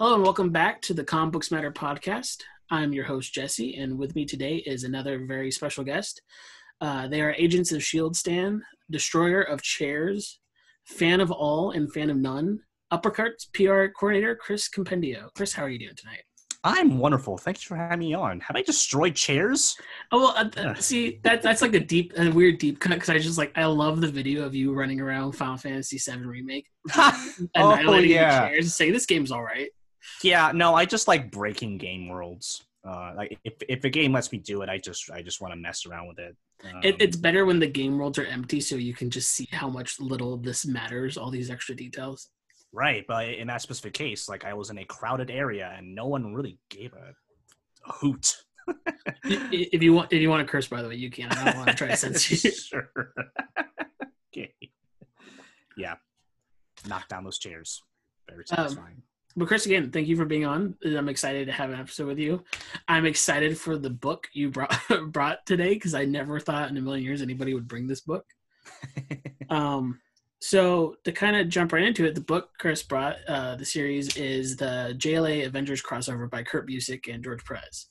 Hello and welcome back to the Comic Books Matter podcast. I'm your host, Jesse, and with me today is another very special guest. Uh, they are Agents of S.H.I.E.L.D. Stan, Destroyer of Chairs, Fan of All and Fan of None, Uppercuts PR Coordinator, Chris Compendio. Chris, how are you doing tonight? I'm wonderful. Thank you for having me on. Have I destroyed chairs? Oh well, uh, uh, see that that's like a deep, a weird deep cut because I just like I love the video of you running around Final Fantasy VII remake and oh annihilating the yeah, chairs and saying this game's all right. Yeah. No, I just like breaking game worlds. Uh, like if if a game lets me do it, I just I just want to mess around with it. Um, It, it's better when the game worlds are empty, so you can just see how much little this matters. All these extra details. right, but in that specific case, like I was in a crowded area and no one really gave a, a hoot. If you want, if you want to curse, by the way, you can. I don't want to try to censor you. sure. okay. Yeah. Knock down those chairs. Very Um, satisfying. But Chris, again, thank you for being on. I'm excited to have an episode with you. I'm excited for the book you brought brought today because I never thought in a million years anybody would bring this book. Um, so to kind of jump right into it, the book Chris brought, uh, the series is the JLA Avengers crossover by Kurt Busiek and George Perez.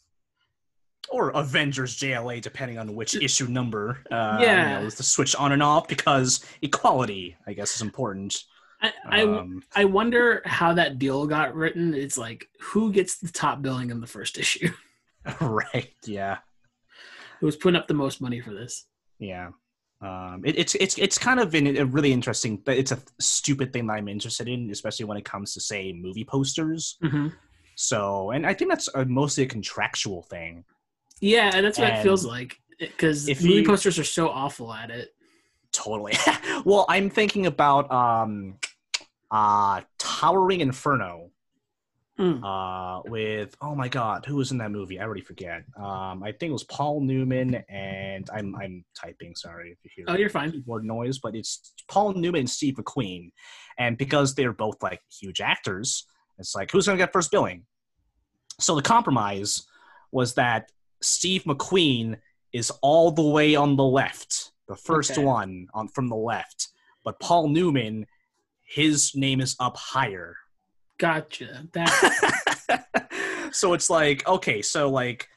or Avengers JLA, depending on which issue number. Uh, Yeah. you know, to switch on and off because equality, I guess, is important. I, I, Um, I wonder how that deal got written. It's like who gets the top billing in the first issue? right? Yeah, Who was putting up the most money for this? yeah. Um, it, it's it's it's kind of in a really interesting. but It's a stupid thing that I'm interested in, especially when it comes to say movie posters. Mm-hmm. So, and I think that's a, mostly a contractual thing. Yeah, and that's what it feels like because if movie you- posters are so awful at it. Totally. well, I'm thinking about um, uh, Towering Inferno. Mm. uh, with oh my god, who was in that movie? I already forget. Um, I think it was Paul Newman and I'm I'm typing. Sorry if you hear Oh, you're fine. keyboard noise, but it's Paul Newman and Steve McQueen, and because they're both like huge actors, it's like who's gonna get first billing? So the compromise was that Steve McQueen is all the way on the left, the first Okay. one on from the left, but Paul Newman, his name is up higher. Gotcha. That so it's like okay so like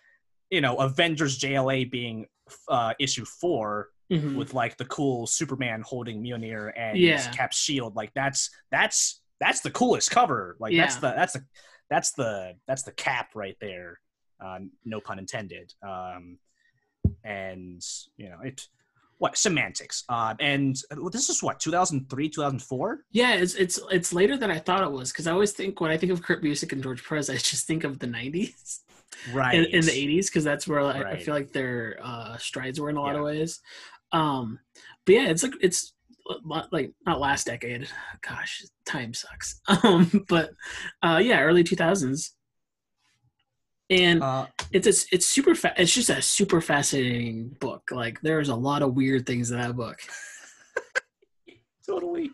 you know avengers jla being uh issue four Mhm. with like the cool superman holding mjolnir and Yeah. cap's shield like that's that's that's the coolest cover like that's the that's the that's the that's the cap right there uh, no pun intended um and you know it what semantics uh and this is what 2003 2004 yeah, it's it's it's later than I thought it was because I always think when I think of Kurt Busiek and George Perez, I just think of the '90s right in, in the '80s because that's where I, I feel like their uh, strides were in a lot of ways. Um, but yeah, it's like it's like not last decade. Gosh, time sucks. Um, but uh, yeah, early 2000s. And uh it's it's it's super fa- it's just a super fascinating book like there's a lot of weird things in that book totally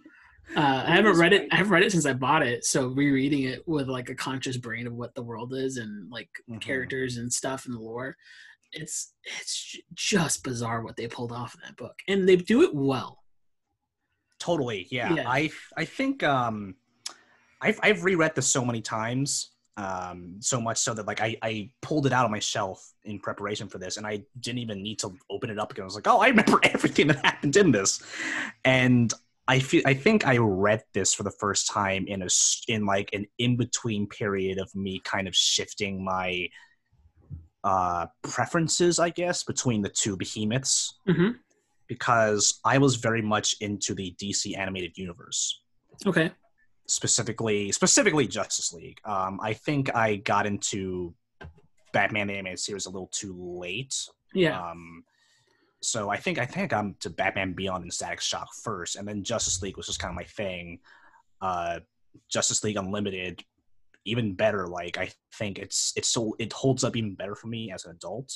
uh, i haven't read it i haven't read it since i bought it so rereading it with like a conscious brain of what the world is and like Mhm. characters and stuff and the lore it's it's just bizarre what they pulled off in that book and they do it well Totally, yeah. Yeah. I I think um, I've I've reread this so many times, um, so much so that like I I pulled it out of my shelf in preparation for this, and I didn't even need to open it up again. I was like, oh, I remember everything that happened in this, and I feel I think I read this for the first time in a in like an in between period of me kind of shifting my uh preferences i guess between the two behemoths Mhm. because I was very much into the DC animated universe, okay specifically specifically Justice League. Um, I think I got into Batman the animated series a little too late. yeah Um, so I think I think I'm to Batman Beyond and Static Shock first, and then Justice League was just kind of my thing. Uh, Justice League Unlimited, even better. Like I think it's it's so it holds up even better for me as an adult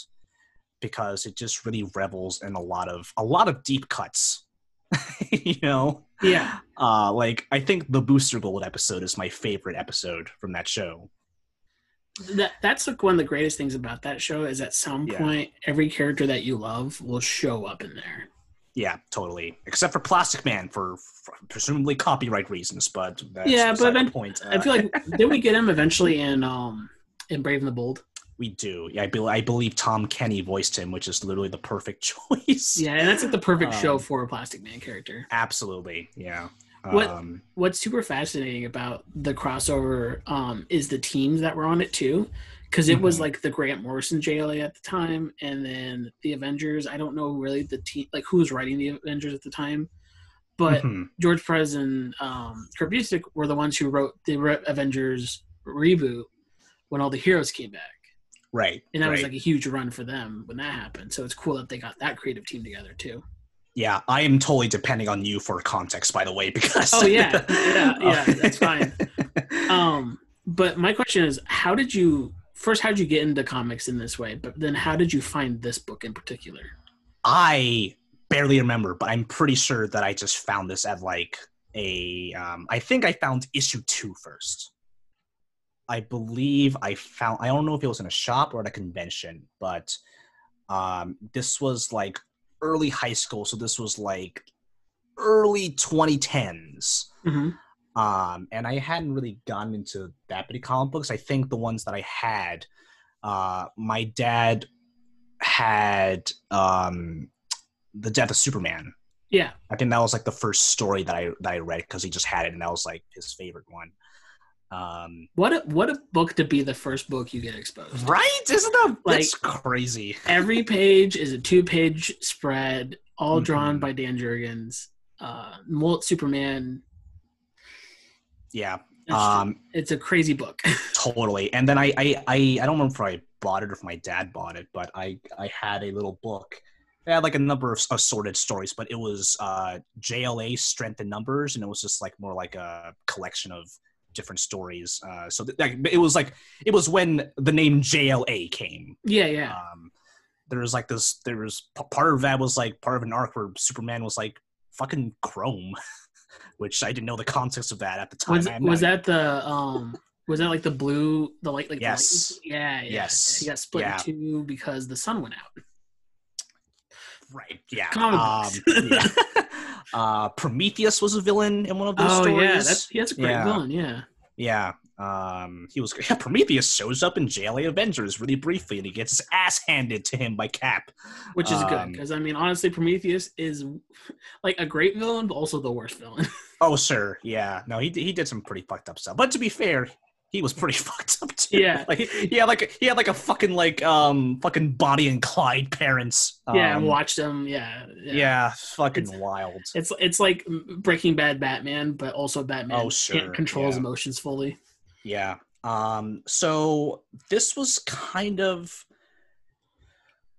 because it just really revels in a lot of a lot of deep cuts. you know, yeah uh, like I think the Booster Gold episode is my favorite episode from that show. that that's like one of the greatest things about that show is at some Yeah. point every character that you love will show up in there Yeah, totally. Except for Plastic Man for, for presumably copyright reasons, but that's Yeah, but then- point. I Uh, feel like did we get him eventually in um in Brave and the Bold? We do. Yeah, I, be- I believe Tom Kenny voiced him, which is literally the perfect choice. Yeah, and that's like the perfect show Um, for a Plastic Man character. absolutely. Yeah. What- Um, What's super fascinating about the crossover um is the teams that were on it too. Because it was Mhm. like the Grant Morrison JLA at the time, and then the Avengers. I don't know really the team, like who was writing the Avengers at the time, but mhm. George Perez and um, Kurt Busiek were the ones who wrote the Re- Avengers reboot when all the heroes came back. Right. and that was like a huge run for them when that happened. So it's cool that they got that creative team together too. Yeah, I am totally depending on you for context, by the way, because. Oh, yeah. Yeah, yeah, that's fine. Um, but my question is, how did you first? How did you get into comics in this way? But then, how did you find this book in particular? I barely remember, but I'm pretty sure that I just found this at like a. Um, I think I found issue two first. I believe I found. I don't know if it was in a shop or at a convention, but um, this was like early high school, so this was like early 2010s. Mm-hmm. um, and I hadn't really gotten into that many comic books. I think the ones that I had, uh, my dad had um, the Death of Superman. Yeah, I think that was like the first story that I that I read because he just had it, and that was like his favorite one. Um, what a, what a book to be the first book you get exposed. right? Isn't that Like- that's crazy? Every page is a two page spread, all drawn Mhm. by Dan Jurgens. Uh, Molt Superman. Yeah, It's, um, it's a crazy book. totally. And then I, I I I don't remember if I bought it or if my dad bought it, but I I had a little book. It had like a number of assorted stories, but it was uh, JLA Strength in Numbers, and it was just like more like a collection of different stories. Uh, so th- like, it was like it was when the name JLA came. yeah, yeah. Um, there was like this. There was part of that was like part of an arc where Superman was like fucking Chrome, which I didn't know the context of that at the time. was was that the um was that like the blue the light like Yes. yeah yeah Yes. he got split Yeah. in two because the sun went out Right. Yeah. Um, yeah. uh, Prometheus was a villain in one of those oh stories. yeah that's yeah, that's a great Yeah. villain yeah Yeah. Um, he was. Yeah, Prometheus shows up in JLA Avengers really briefly, and he gets his ass handed to him by Cap. which is good Um, because I mean honestly Prometheus is like a great villain but also the worst villain Oh, sir. Yeah. No, he he did some pretty fucked up stuff. But to be fair, he was pretty fucked up too. Yeah. Like he had like he had like a fucking like um fucking Bonnie and Clyde parents. yeah Um, watch them yeah Yeah. fucking It's- wild. it's it's like Breaking Bad Batman but also Batman Oh, sure, can't control his emotions fully Yeah. Um, so this was kind of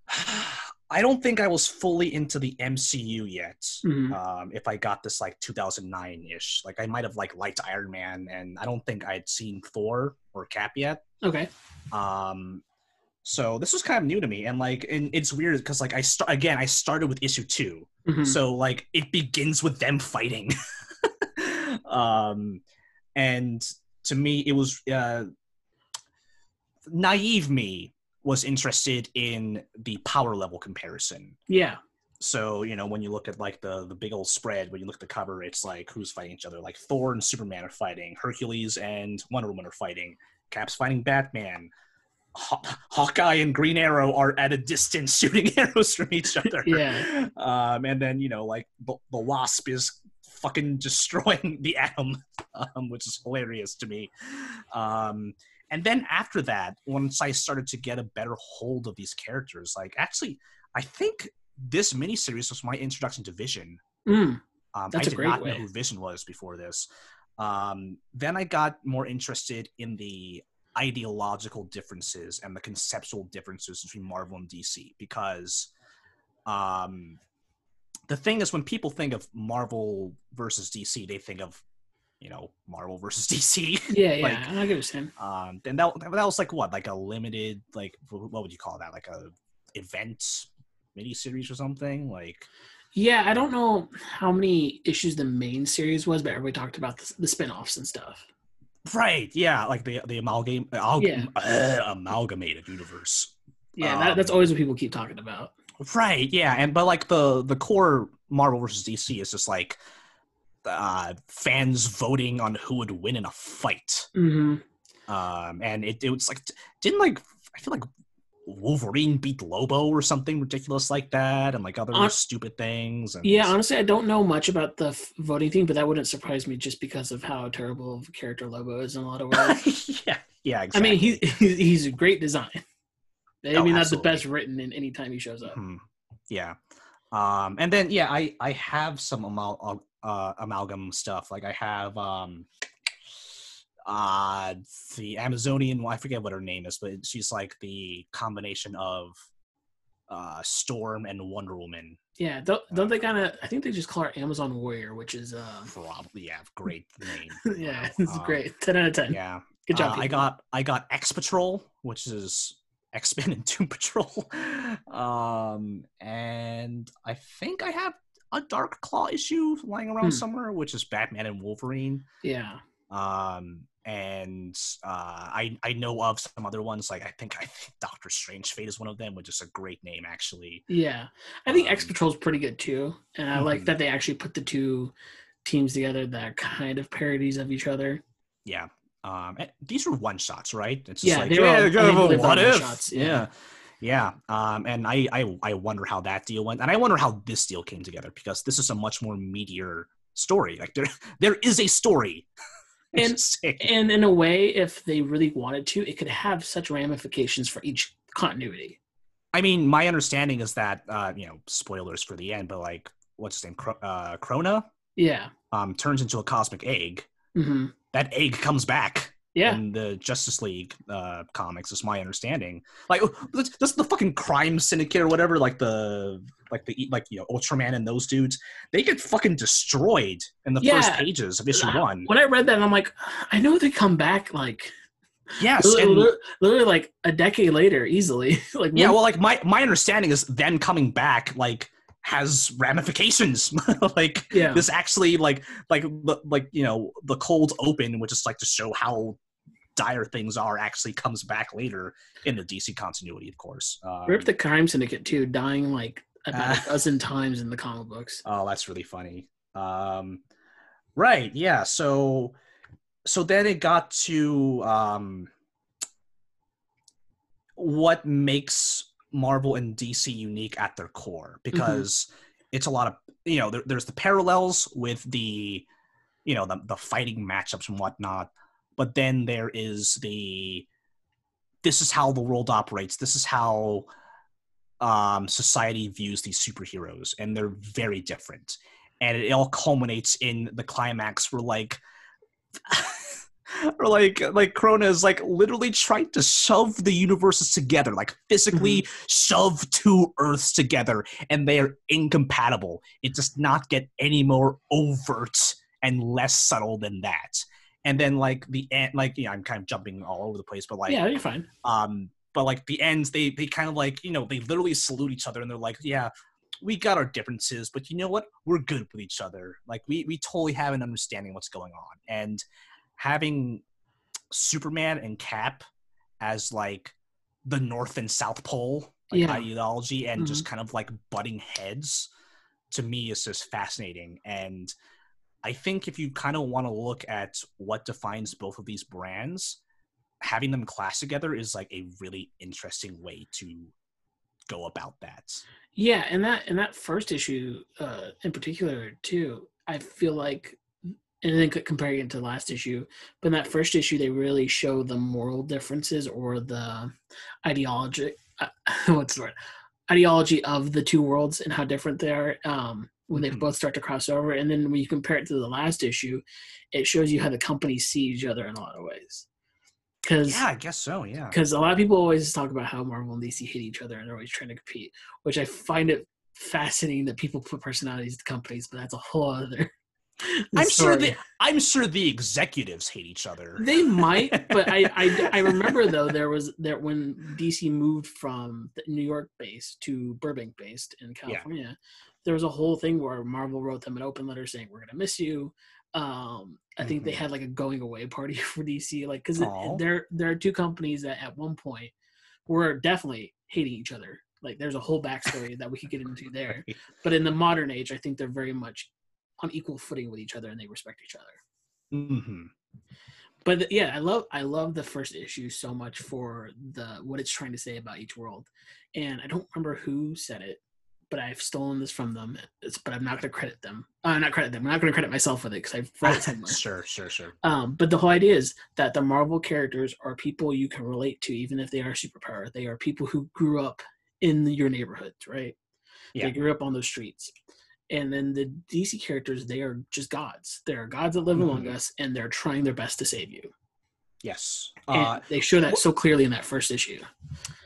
I don't think I was fully into the MCU yet. Mhm. Um, if I got this like 2009 ish, like I might have like liked Iron Man, and I don't think I had seen Thor or Cap yet. okay Um, so this was kind of new to me, and like, and it's weird because like I start again. I started with issue 2 Mhm. so like it begins with them fighting. um, and to me, it was uh, naive. Me was interested in the power level comparison. yeah So you know when you look at like the the big old spread, when you look at the cover, it's like who's fighting each other. Like Thor and Superman are fighting. Hercules and Wonder Woman are fighting. Cap's fighting Batman. Haw- Hawkeye and Green Arrow are at a distance shooting arrows from each other. Yeah. Um, and then you know like the, the Wasp is fucking destroying the Atom, um, which is hilarious to me. Um, and then after that, once I started to get a better hold of these characters, like actually, I think this miniseries was my introduction to Vision. Mm. Um, I did not way. know who Vision was before this. Um, then I got more interested in the ideological differences and the conceptual differences between Marvel and DC because um, the thing is, when people think of Marvel versus DC, they think of you know Marvel versus DC. yeah yeah Like- I get what you're saying um, then that that was like what, like a limited, like what would you call that, like a event miniseries or something, like. Yeah, I don't know how many issues the main series was, but everybody talked about the, the spin-offs and stuff. Right. Yeah. Like the the amalgam, amalgam Yeah. uh, amalgamated universe. Yeah, that, that's Um, always what people keep talking about. Right, yeah, and but like the the core Marvel versus DC is just like uh fans voting on who would win in a fight. hmm Um and it, it was like didn't like I feel like Wolverine beat Lobo or something ridiculous like that and like other Hon- stupid things and Yeah, honestly, I don't know much about the f- voting thing, but that wouldn't surprise me just because of how terrible of a character Lobo is in a lot of ways. yeah, yeah, I mean, he, he's he's a great design. Maybe Oh, not the best written in any time he shows up. Mhm. Yeah. Um, and then yeah, I I have some amal- uh, amalgam stuff. Like I have um, uh, the Amazonian. Well, I forget what her name is, but she's like the combination of uh, Storm and Wonder Woman. Yeah, don't don't they kind of? I think they just call her Amazon Warrior, which is uh, Probably yeah, great name. yeah, it's Um, great. Ten out of ten. Yeah. Good job. Uh, I got I got X Patrol, which is X Men and Doom Patrol, um, and I think I have a Dark Claw issue lying around Hmm. somewhere, which is Batman and Wolverine. Yeah, Um, and uh, I I know of some other ones like I think I think Doctor Strange Fate is one of them, which is a great name actually. yeah. I think Um, X Patrol's pretty good too, and I like Mhm. that they actually put the two teams together that are kind of parodies of each other. Yeah. Um, these are one shots, right? It's Yeah, they were all- go believe they're what if? one-shots, Yeah. yeah. Yeah. Um, and I, I, I wonder how that deal went, and I wonder how this deal came together because this is a much more meatier story. Like there, there is a story. And- And in a way, if they really wanted to, it could have such ramifications for each continuity. I mean, my understanding is that, uh, you know, spoilers for the end, but like, what's his name, Cro- uh, Krona, Yeah. um, turns into a cosmic egg. hmm That egg comes back. Yeah. in the Justice League uh, comics, is my understanding. Like, that's that's the fucking crime syndicate or whatever. Like the like the like you know Ultraman and those dudes, they get fucking destroyed in the first pages of issue one. When I read that, I'm like, I know they come back like Yes, literally, and literally like a decade later, easily. like yeah, well, like my my understanding is them coming back like has ramifications. like yeah, this actually like like like you know the cold open, which is like to show how dire things are, actually comes back later in the DC continuity, of course. Um, Rip the Crime Syndicate too, dying like about Ah. a dozen times in the comic books. Oh, that's really funny. Um, right, yeah. So, so then it got to um, what makes Marvel and DC unique at their core, because it's a lot of you know. There, there's the parallels with the, you know, the the fighting matchups and whatnot, but then there is the. This is how the world operates. This is how um, society views these superheroes, and they're very different. And it all culminates in the climax where, like, or like, like Krona is like literally trying to shove the universes together, like physically shove two Earths together, and they are incompatible. It does not get any more overt and less subtle than that. And then, like the end, like yeah, I'm kind of jumping all over the place, but like, yeah, you're fine. um but like the ends they they kind of like you know they literally salute each other and they're like yeah we got our differences but you know what we're good with each other like we we totally have an understanding of what's going on and having superman and cap as like the north and south pole like Yeah. ideology and just kind of like butting heads to me is just fascinating and i think if you kind of want to look at what defines both of these brands having them clash together is like a really interesting way to go about that. Yeah, and that and that first issue uh, in particular too, I feel like, and then comparing it to the last issue, but in that first issue they really show the moral differences or the ideology. Uh, what's the word? Ideology of the two worlds and how different they are um, when they Mhm. both start to cross over. And then when you compare it to the last issue, it shows you how the companies see each other in a lot of ways. Because Yeah, I guess so. Yeah. because a lot of people always talk about how Marvel and DC hate each other and they're always trying to compete, which I find it fascinating that people put personalities to companies, but that's a whole other. I'm sure the I'm sure the executives hate each other. they might, but I, I I remember though there was that when DC moved from the New York based to Burbank based in California, there was a whole thing where Marvel wrote them an open letter saying we're gonna miss you. Um, I think they Mhm. had like a going away party for DC, like because there there are two companies that at one point were definitely hating each other Like there's a whole backstory that we could get into there. But in the modern age, I think they're very much on equal footing with each other and they respect each other. hmm But yeah, I love I love the first issue so much for the what it's trying to say about each world. And I don't remember who said it, but I've stolen this from them. It's, but I'm not going to credit them. Uh, not credit them. I'm not going to credit myself with it because I've read it somewhere. sure, sure, sure. Um, but the whole idea is that the Marvel characters are people you can relate to, even if they are superpower. They are people who grew up in your neighborhoods, right? Yeah. They grew up on those streets. And then the DC characters, they are just gods. They are gods that live among Mhm. us, and they're trying their best to save you. Yes. Uh, they show that so clearly in that first issue.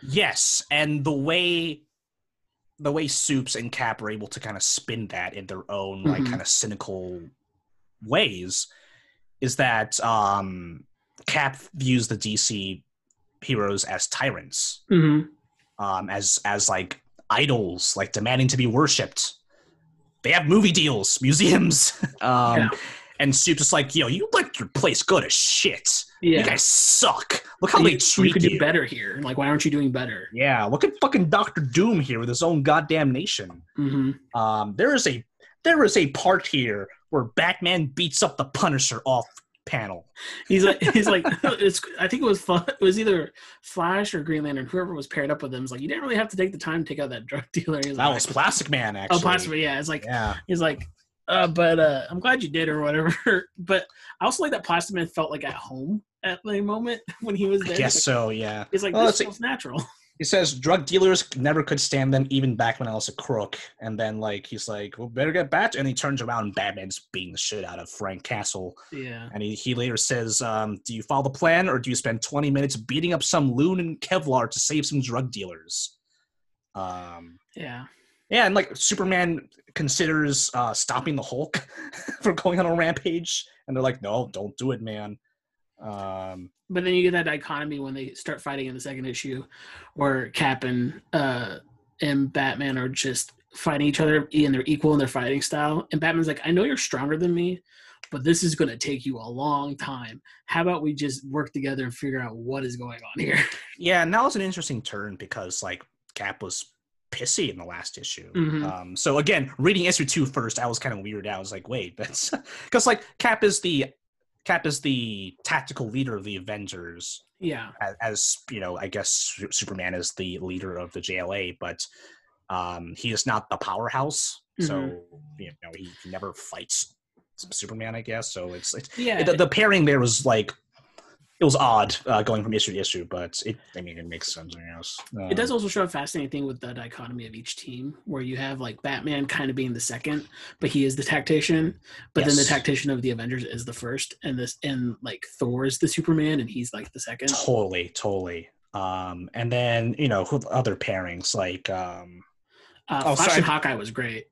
yes, and the way the way Soups and Cap are able to kind of spin that in their own like Mhm. kind of cynical ways is that um Cap views the DC heroes as tyrants, hmm um, as as like idols, like demanding to be worshipped. They have movie deals, museums, um, Yeah. and Soups just like, "Yo, you let your place go to shit. Yeah. You guys suck. Look how you, they you treat could you." do better here. Like, why aren't you doing better? Yeah, look at fucking Doctor Doom here with his own goddamn nation. hmm Um, there is a there is a part here where Batman beats up the Punisher off panel. He's like, he's like, it's. I think it was fun. It was either Flash or Green Lantern. Whoever was paired up with him was like, you didn't really have to take the time to take out that drug dealer. He's That like, was Plastic Man, actually. Oh, possibly, yeah. It's like Yeah. he's like, uh, but uh, I'm glad you did or whatever. but I also like that Plastic Man felt like at home at the moment when he was there. I guess He's so. Yeah. like, he's like Well, this it's- feels natural. He says drug dealers never could stand them, even back when I was a crook. And then like he's like, "Well, better get back." And he turns around, and Batman's beating the shit out of Frank Castle. Yeah, And he, he later says, um, "Do you follow the plan, or do you spend 20 minutes beating up some loon in Kevlar to save some drug dealers?" Um, yeah. Yeah, and like Superman considers uh, stopping the Hulk from going on a rampage, and they're like, "No, don't do it, man." Um, But then you get that dichotomy when they start fighting in the second issue, where Cap and uh, and Batman are just fighting each other, and they're equal in their fighting style. And Batman's like, "I know you're stronger than me, but this is going to take you a long time. How about we just work together and figure out what is going on here?" yeah, and that was an interesting turn because like Cap was pissy in the last issue. Mhm. Um, so again, reading issue two first, I was kind of weirded out. I was like, "Wait, that's because like Cap is the Cap is the tactical leader of the Avengers." yeah, as, as you know, I guess Superman is the leader of the JLA, but um, he is not the powerhouse. So Mm-hmm. you know, he, he never fights Superman. I guess so. It's, it's yeah. the, the pairing there was like it was odd uh, going from issue to issue, but it I mean it makes sense. I guess It does Um, also show a fascinating thing with the dichotomy of each team, where you have like Batman kind of being the second, but he is the tactician. But then the tactician of the Avengers is the first, and this and like Thor is the Superman, and he's like the second. totally, totally. Um, and then you know who- other pairings like um, Uh, Oh, Flash sorry. and Hawkeye was great.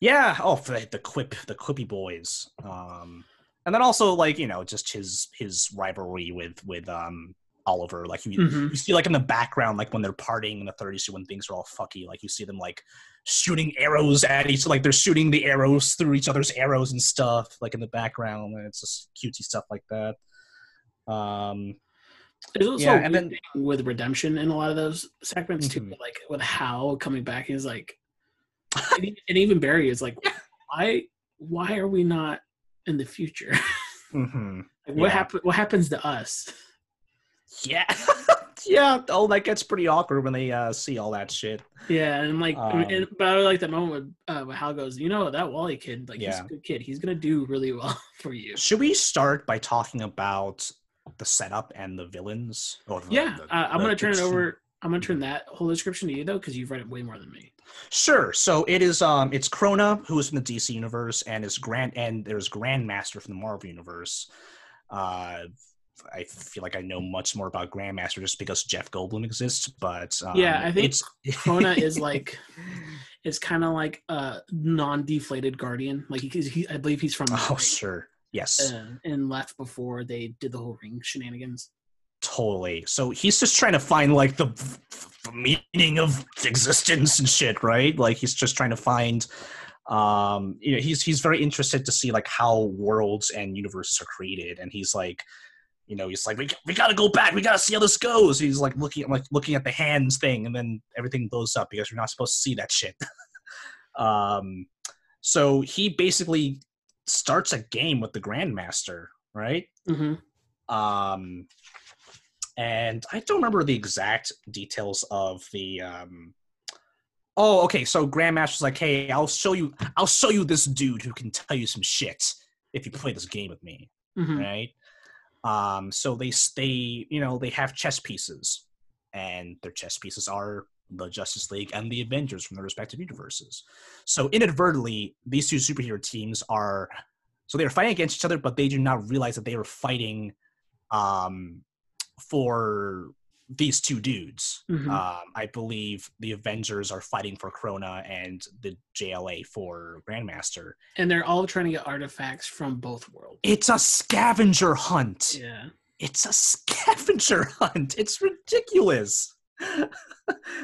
Yeah. Oh, for the, the quip, the quippy boys. Um, and then also like you know just his his rivalry with with um Oliver. Like you, Mhm. you see like in the background, like when they're partying in the 30s, when things are all fucky, like you see them like shooting arrows at each, like they're shooting the arrows through each other's arrows and stuff, like in the background. And it's just cutesy stuff like that. Um, There's also Yeah, and then- with redemption in a lot of those segments too. Mhm. Like with Hal coming back, is like, and even Barry is like, why why are we not in the future? mhm. like, what Yeah. happen? What happens to us? Yeah. yeah. Oh, that gets pretty awkward when they uh, see all that shit. Yeah, and like, Um, and, but I like that moment when, uh, Hal goes, you know, that Wally kid, like he's Yeah. a good kid. He's gonna do really well for you. Should we start by talking about the setup and the villains? Or the- Yeah, the- uh, I'm gonna turn it over. I'm gonna turn that whole description to you though, because you've read it way more than me. Sure. So it is. Um, it's Krona, who is from the DC universe, and is Grand, and there's Grandmaster from the Marvel universe. Uh, I feel like I know much more about Grandmaster just because Jeff Goldblum exists, but um, Yeah, I think it's Krona is like, it's kind of like a non-deflated guardian. Like he, he I believe he's from oh sure, yes, uh, and left before they did the whole ring shenanigans. Totally. So he's just trying to find like the, the meaning of existence and shit, right? Like he's just trying to find. Um, you know, he's he's very interested to see like how worlds and universes are created, and he's like, you know, he's like, we, we gotta go back. We gotta see how this goes. He's like looking like looking at the hands thing, and then everything blows up because you're not supposed to see that shit. um, so he basically starts a game with the Grandmaster, right? hmm Um, and I don't remember the exact details of the. Um, oh, okay. So Grandmaster's like, "Hey, I'll show you. I'll show you this dude who can tell you some shit if you play this game with me." hmm right? Um, so they they you know they have chess pieces, and their chess pieces are the Justice League and the Avengers from their respective universes. So inadvertently, these two superhero teams are so they are fighting against each other, but they do not realize that they are fighting um, for these two dudes. Mhm. Um, I believe the Avengers are fighting for Krona and the JLA for Grandmaster. And they're all trying to get artifacts from both worlds. It's a scavenger hunt. Yeah. It's a scavenger hunt. It's ridiculous.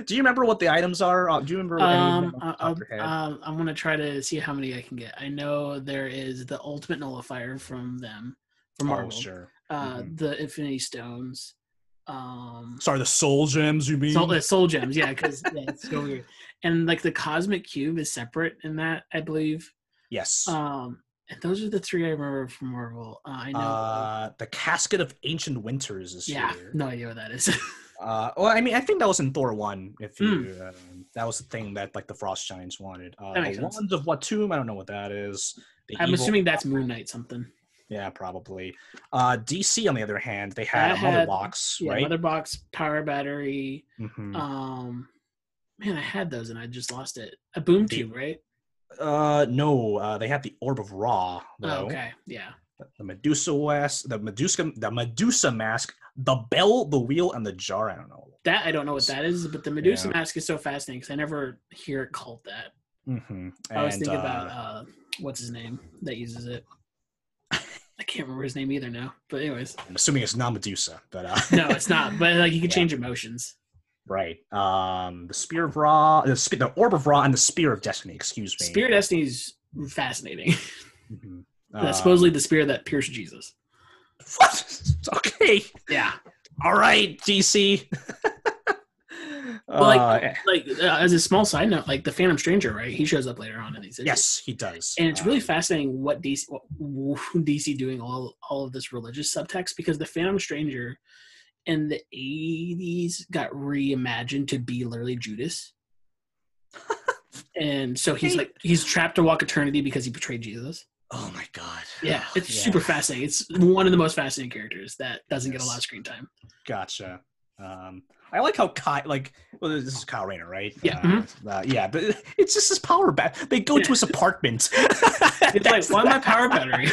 do you remember what the items are? Uh, do you remember? Um, them I- top I'll, of your head? um, I'm gonna try to see how many I can get. I know there is the ultimate nullifier from them, from oh, Marvel. sure. Uh, Mhm. the Infinity Stones. Um, Sorry, the soul gems. You mean? soul, uh, soul gems, yeah, because yeah, it's so weird. And like the cosmic cube is separate in that, I believe. yes. Um, and those are the three I remember from Marvel. Uh, I know. uh, the casket of ancient winters is yeah, here. no idea what that is. Uh, well, I mean, I think that was in Thor one. If you, Hmm. um, that was the thing that like the Frost Giants wanted. Uh, the sense. wands of Watoomb. I don't know what that is. The I'm evil- assuming that's Moon Knight something. Yeah, probably. Uh, DC on the other hand, they had That a mother had- box, Yeah, right? mother box, power battery. Mhm. Um, man, I had those and I just lost it. A boom tube, right? Uh, no, uh, they had the Orb of Ra, though. Oh, okay, yeah. The Medusa West, the Medusa, the Medusa mask, the bell, the wheel, and the jar. I don't know. That I don't know what that is, but the Medusa Yeah. mask is so fascinating because I never hear it called that. Mm-hmm. I was thinking about uh, what's his name that uses it. I can't remember his name either now. But anyways, I'm assuming it's not Medusa, but uh, no, it's not. But like you can Yeah. change emotions. right. Um, the Spear of Ra, the, spe- the Orb of Ra, and the Spear of Destiny. Excuse me. Spirit Destiny is fascinating. Mhm. That's Uh, supposedly the spear that pierced Jesus. What? Okay. Yeah. All right, DC. Well, like, Uh, like uh, as a small side note, like the Phantom Stranger, right? He shows up later on in these. issues. yes, he does. and it's really Um, fascinating what DC what, DC doing all all of this religious subtext because the Phantom Stranger in the eighties got reimagined to be literally Judas, and so he's like he's trapped to walk eternity because he betrayed Jesus. Oh my god. Yeah, it's Yeah. super fascinating. It's one of the most fascinating characters that doesn't get a lot of screen time. Gotcha. Um, I like how Kyle, like, well, this is Kyle Rayner, right? Yeah, mm-hmm. Uh, uh, yeah, but it's just his power back. They go to his apartment. It's like, why my power battery?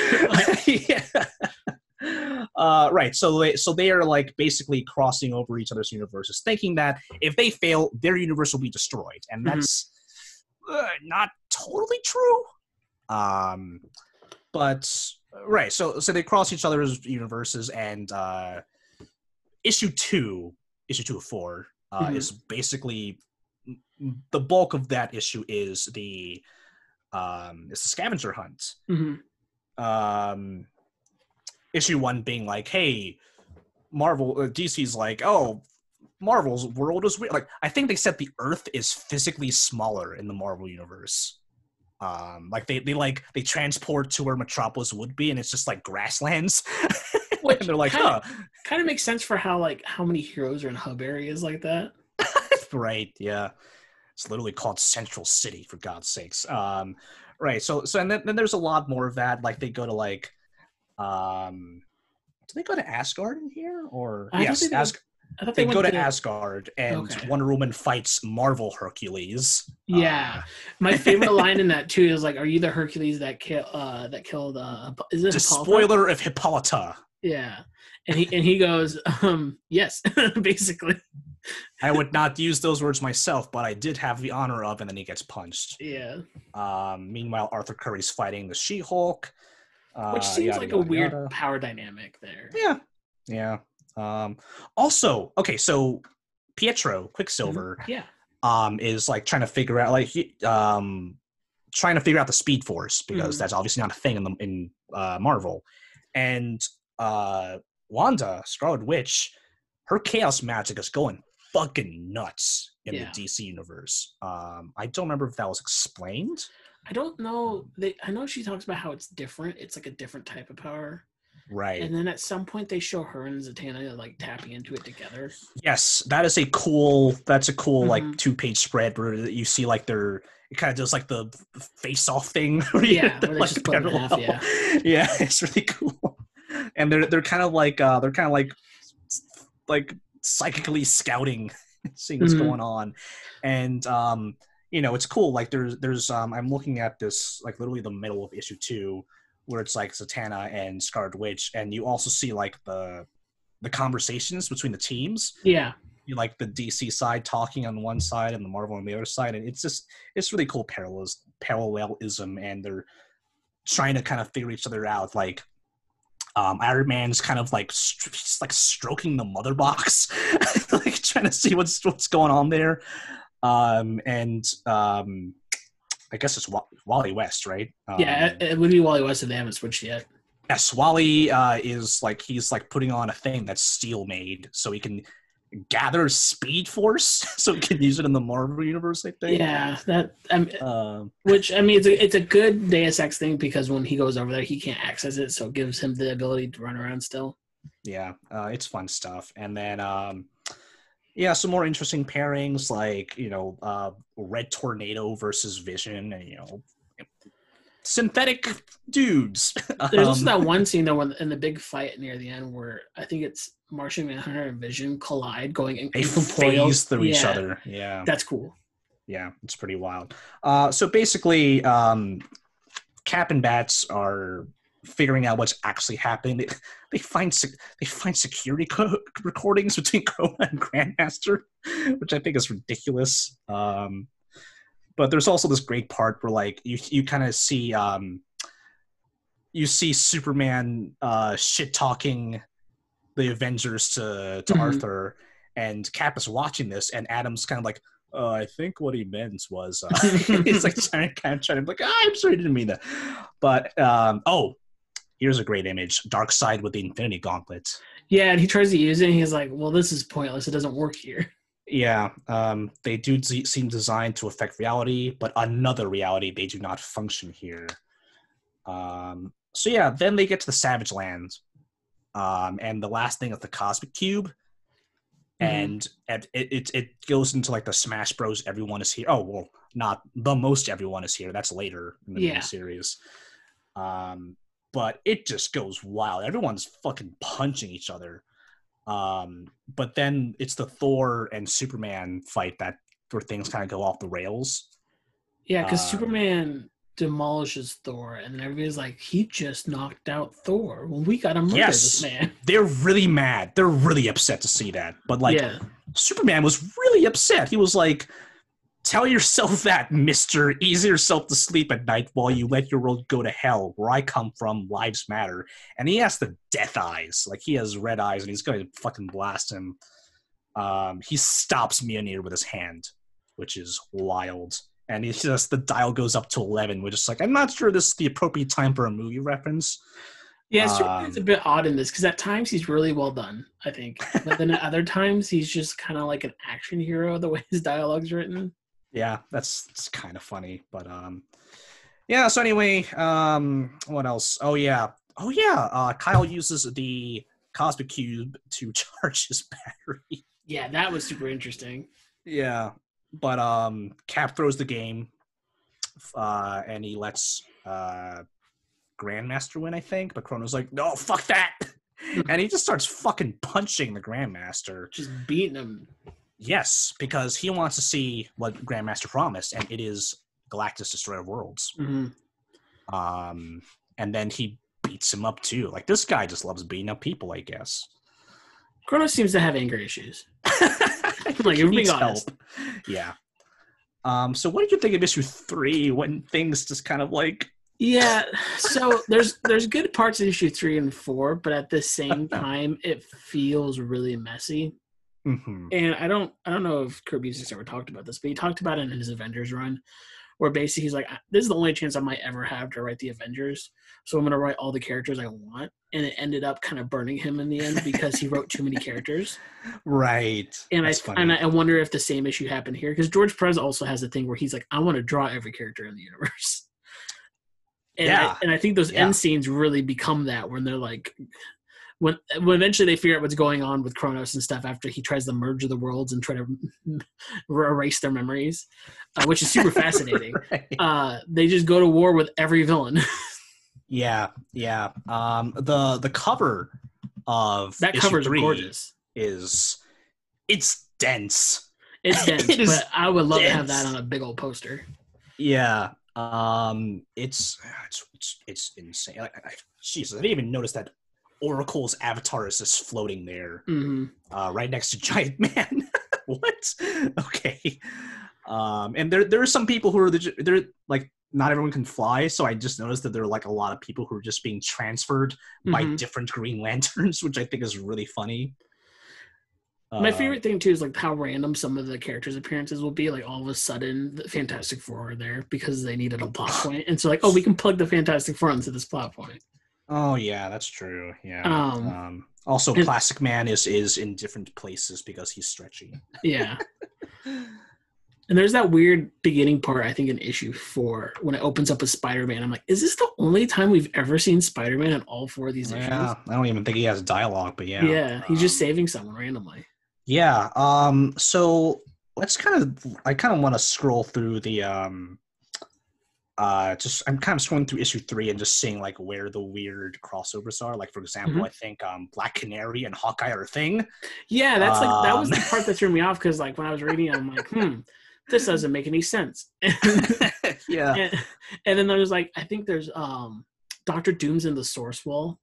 yeah. Uh, right. So they so they are like basically crossing over each other's universes, thinking that if they fail, their universe will be destroyed, and Mhm. that's uh, not totally true. Um, but right. So so they cross each other's universes, and uh, issue two, issue two of four, uh, Mhm. is basically the bulk of that issue is the um, it's the scavenger hunt Mhm. um issue one being like hey marvel uh, dc's like oh marvel's world is weird like i think they said the earth is physically smaller in the marvel universe um like they, they like they transport to where metropolis would be and it's just like grasslands Which and they're like kinda- huh Kind of makes sense for how like how many heroes are in hub areas like that. right yeah it's literally called central city for god's sakes um right so so and then, then there's a lot more of that like they go to like um do they go to asgard in here or I yes thought they they, go went to Asgard and Okay. Wonder Woman fights Marvel Hercules. Yeah, my favorite line in that too is like, "Are you the Hercules that kill uh that killed uh is Uh, it the Hippolyta? spoiler of Hippolyta. Yeah, and he and he goes, um, yes, basically, I would not use those words myself, but I did have the honor of, and then he gets punched. yeah. Um, meanwhile, Arthur Curry's fighting the She-Hulk. Uh, Which seems yada, like a yada, weird yada. power dynamic there. Yeah, yeah. Um, also, okay, so Pietro Quicksilver Yeah, um is like trying to figure out like he- um trying to figure out the speed force because Mhm. that's obviously not a thing in the in uh marvel and uh Wanda, Scarlet Witch, her chaos magic is going fucking nuts in Yeah. the DC universe. Um, I don't remember if that was explained. I don't know. They, I know she talks about how it's different. It's like a different type of power. Right. And then at some point they show her and Zatanna like tapping into it together. Yes, that is a cool. That's a cool like Mhm. two page spread where you see like their it kind of does like the face off thing. Yeah, where they just split it in half, parallel. yeah, it's really cool. And they're they're kind of like uh they're kind of like like psychically scouting, seeing what's Mhm. going on, and um you know it's cool. Like there's there's um I'm looking at this like literally the middle of issue two where it's like Zatanna and Scarlet Witch, and you also see like the the conversations between the teams Yeah. you like the DC side talking on one side and the Marvel on the other side, and it's just it's really cool parallels parallelism, and they're trying to kind of figure each other out. Like um, Iron Man's kind of like he's like stroking the mother box, like trying to see what's what's going on there. Um, and um, I guess it's Wa- Wally West, right? Um, yeah, it, it would be Wally West if they haven't switched yet. Yes, Wally uh, is like he's like putting on a thing that's steel made, so he can gather speed force, so he can use it in the Marvel universe. I think. Yeah, that um, Um, which I mean, it's a it's a good Deus Ex thing because when he goes over there, he can't access it, so it gives him the ability to run around still. yeah, uh, it's fun stuff. And then, um, yeah, some more interesting pairings like you know, uh, Red Tornado versus Vision, and you know, synthetic dudes. There's also Um, that one scene though when, in the big fight near the end where I think it's Martian Manhunter and Vision collide going in, they phase through each other. Yeah. That's cool. yeah it's pretty wild uh so basically um cap and bats are figuring out what's actually happening they, they find sec- they find security co- recordings between Krona and grandmaster which i think is ridiculous um but there's also this great part where like you you kind of see um you see superman uh shit talking the avengers to to Mhm. arthur and cap is watching this and adam's kind of like uh, I think what he meant was uh, he's like trying to kind of trying to be like ah, I'm sorry, I didn't mean that. But um, oh, here's a great image: Darkseid with the Infinity Gauntlet. Yeah, and he tries to use it, and he's like, "Well, this is pointless. It doesn't work here." Yeah, um, they do z- seem designed to affect reality, but another reality they do not function here. Um, so yeah, then they get to the Savage Land, um, and the last thing is the Cosmic Cube, Mhm. and it, it it goes into like the Smash Bros. Everyone is here. Oh well, not the most everyone is here. That's later in the Yeah. main series. Um, but it just goes wild. Everyone's fucking punching each other. Um, but then it's the Thor and Superman fight that where things kind of go off the rails. Yeah, because Um, Superman demolishes Thor, and then everybody's like, "He just knocked out Thor." Well, we gotta murder Yes. this man. They're really mad. They're really upset to see that. But like yeah, Superman was really upset. He was like, Tell yourself that, mister. Ease yourself to sleep at night while you let your world go to hell. Where I come from, lives matter. And he has the death eyes. Like, he has red eyes and he's going to fucking blast him. Um, he stops Mjolnir with his hand, which is wild. And he just, the dial goes up to 11, which is like, I'm not sure this is the appropriate time for a movie reference. yeah. Superman's a Um, bit odd in this because at times he's really well done, I think, but then at other times he's just kind of like an action hero the way his dialogue's written. Yeah that's it's kind of funny but um yeah so anyway um what else? Oh yeah. Oh yeah uh kyle uses the cosmic cube to charge his battery. Yeah, that was super interesting. yeah but um cap throws the game uh and he lets uh grandmaster win i think but Krona's like no fuck that! And he just starts fucking punching the grandmaster. Just beating him. Yes because he wants to see what grandmaster promised and it is galactus destroyer of worlds hmm um, and then he beats him up too. Like this guy just loves beating up people, I guess. Kronos seems to have anger issues. like if being honest. Yeah. Um, so what did you think of issue three when things just kind of like Yeah, so there's there's good parts in issue three and four, but at the same time, it feels really messy. Mhm, And I don't I don't know if Kirby's just ever talked about this, but he talked about it in his Avengers run, where basically he's like, "This is the only chance I might ever have to write the Avengers, so I'm gonna write all the characters I want." And it ended up kind of burning him in the end because he wrote too many characters. Right. And That's I funny. and I wonder if the same issue happened here because George Perez also has a thing where he's like, "I want to draw every character in the universe." And Yeah. I, and I think those Yeah. end scenes really become that when they're like, when when eventually they figure out what's going on with Krona's and stuff after he tries to merge the worlds and try to erase their memories, uh, which is super fascinating. Right. Uh, they just go to war with every villain. Yeah, yeah. Um, the the cover of that cover is gorgeous. is it's dense. It's dense, It but I would love to have that on a big old poster. Yeah. Um, it's it's it's, it's insane. Like, I, Jesus, I didn't even notice that Oracle's avatar is just floating there, hmm uh, right next to Giant Man. what? Okay. Um, and there there are some people who are the, they're like not everyone can fly, so I just noticed that there are like a lot of people who are just being transferred by Mhm. different Green Lanterns, which I think is really funny. My Uh, favorite thing too is like how random some of the characters' appearances will be. Like all of a sudden, the Fantastic Four are there because they needed a plot point, and so like, oh, we can plug the Fantastic Four into this plot point. Oh yeah, that's true. Yeah. Um, Um, also, and- Plastic Man is is in different places because he's stretchy. Yeah, and there's that weird beginning part. I think in issue four when it opens up with Spider-Man. I'm like, is this the only time we've ever seen Spider-Man in all four of these issues? Yeah, I don't even think he has dialogue, but yeah. Yeah, he's just Um, saving someone randomly. Yeah. Um. So let's kind of. I kind of want to scroll through the. Um. Uh. Just I'm kind of scrolling through issue three and just seeing like where the weird crossovers are. Like for example, Mm-hmm. I think um Black Canary and Hawkeye are a thing. Yeah, that's like that was the Um, part that threw me off because like when I was reading, it, I'm like, hmm, this doesn't make any sense. yeah. and, and then there's like I think there's um Doctor Doom's in the source wall.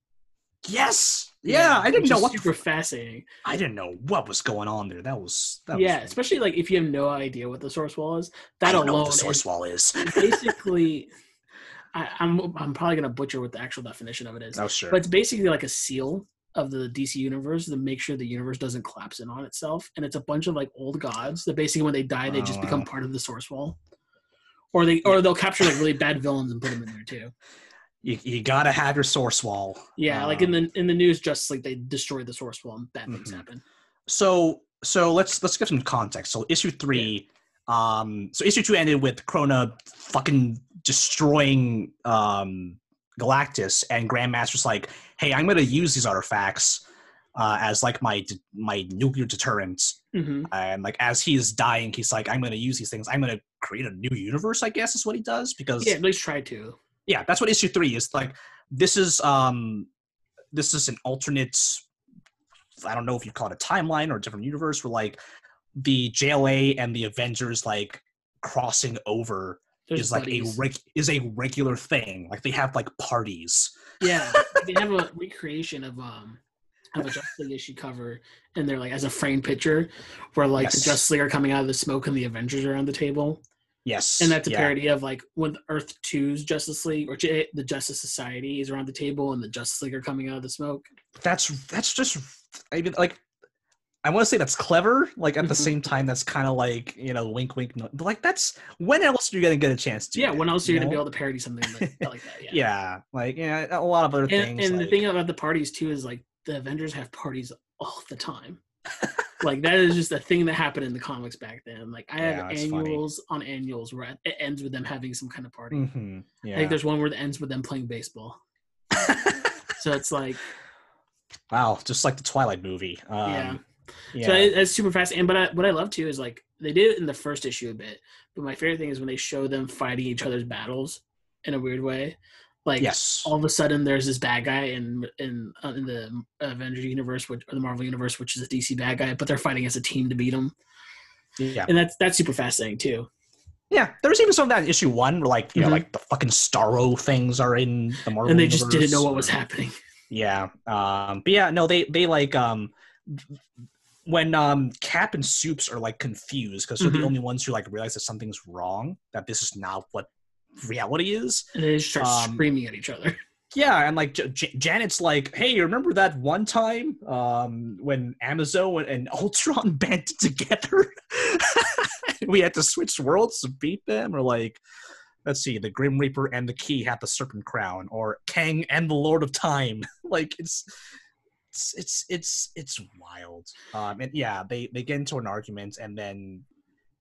Yes. Yeah. I didn't know what. super fascinating. I didn't know what was going on there. That was. That yeah, Was, especially like if you have no idea what the source wall is. I That don't know alone what the source wall is. basically. I, I'm I'm probably gonna butcher what the actual definition of it is, oh sure. but it's basically like a seal of the DC universe to make sure the universe doesn't collapse in on itself. And it's a bunch of like old gods that basically when they die they Oh, just become wow. part of the source wall. Or they or they'll capture like really bad villains and put them in there too. You, you gotta have your source wall. Yeah, like in Um, the in the news, just like they destroyed the source wall and bad things Mhm. happen. so so let's let's give some context. So issue three, um, so issue two ended with Krona fucking destroying um Galactus, and Grandmaster's like, hey, I'm gonna use these artifacts uh, as like my my nuclear deterrent. hmm And like as he's dying, he's like, I'm gonna use these things. I'm gonna create a new universe. I guess is what he does because Yeah, at least try to. Yeah that's what issue three is like this is um this is an alternate i don't know if you call it a timeline or a different universe where like the jla and the avengers like crossing over There's is like buddies. a reg- is a regular thing like they have like parties yeah. They have a recreation of um of a Justice League issue cover, and they're like as a framed picture, where like Yes. the Justice League are coming out of the smoke and the Avengers are on the table, yes and that's a yeah. parody of like when Earth 2's Justice League or J- the Justice Society is around the table and the Justice League are coming out of the smoke. that's that's just i mean like I want to say that's clever. Like at the Mhm. same time, that's kind of like you know, wink, wink. No, like that's when else are you gonna get a chance to? Yeah, that, when else are you know? gonna be able to parody something like, like that? Yeah. yeah, like yeah, a lot of other and, things. and the thing about the parties too is like the Avengers have parties all the time. Like that is just a thing that happened in the comics back then. Like I Yeah, have that's funny. annuals on annuals where it ends with them having some kind of party. Mhm, I think there's one where it ends with them playing baseball. So it's like wow, just like the Twilight movie. Um, Yeah. yeah. so it, it's super fast. And but I, what I love too is like they did it in the first issue a bit, but my favorite thing is when they show them fighting each other's battles in a weird way. Like yes. all of a sudden there's this bad guy in in uh, in the Avengers universe, which, or the Marvel universe, which is a DC bad guy, but they're fighting as a team to beat him, yeah. and that's that's super fascinating too. Yeah. There was even some of that in issue one where like, you Mhm. know, like the fucking Starro things are in the Marvel and they just didn't know what was happening. Yeah. Um, but yeah, no, they they like um when um Cap and Soups are like confused because they're Mhm. the only ones who like realize that something's wrong, that this is not what reality is. And they just start Um, screaming at each other. Yeah, and like J- Janet's like, "Hey, remember that one time um, when Amazo and, Ultron banded together? we had to switch worlds to beat them, or like, let's see, the Grim Reaper and the Key had the Serpent Crown, or Kang and the Lord of Time. like, it's it's it's it's it's wild. Um, and yeah, they they get into an argument, and then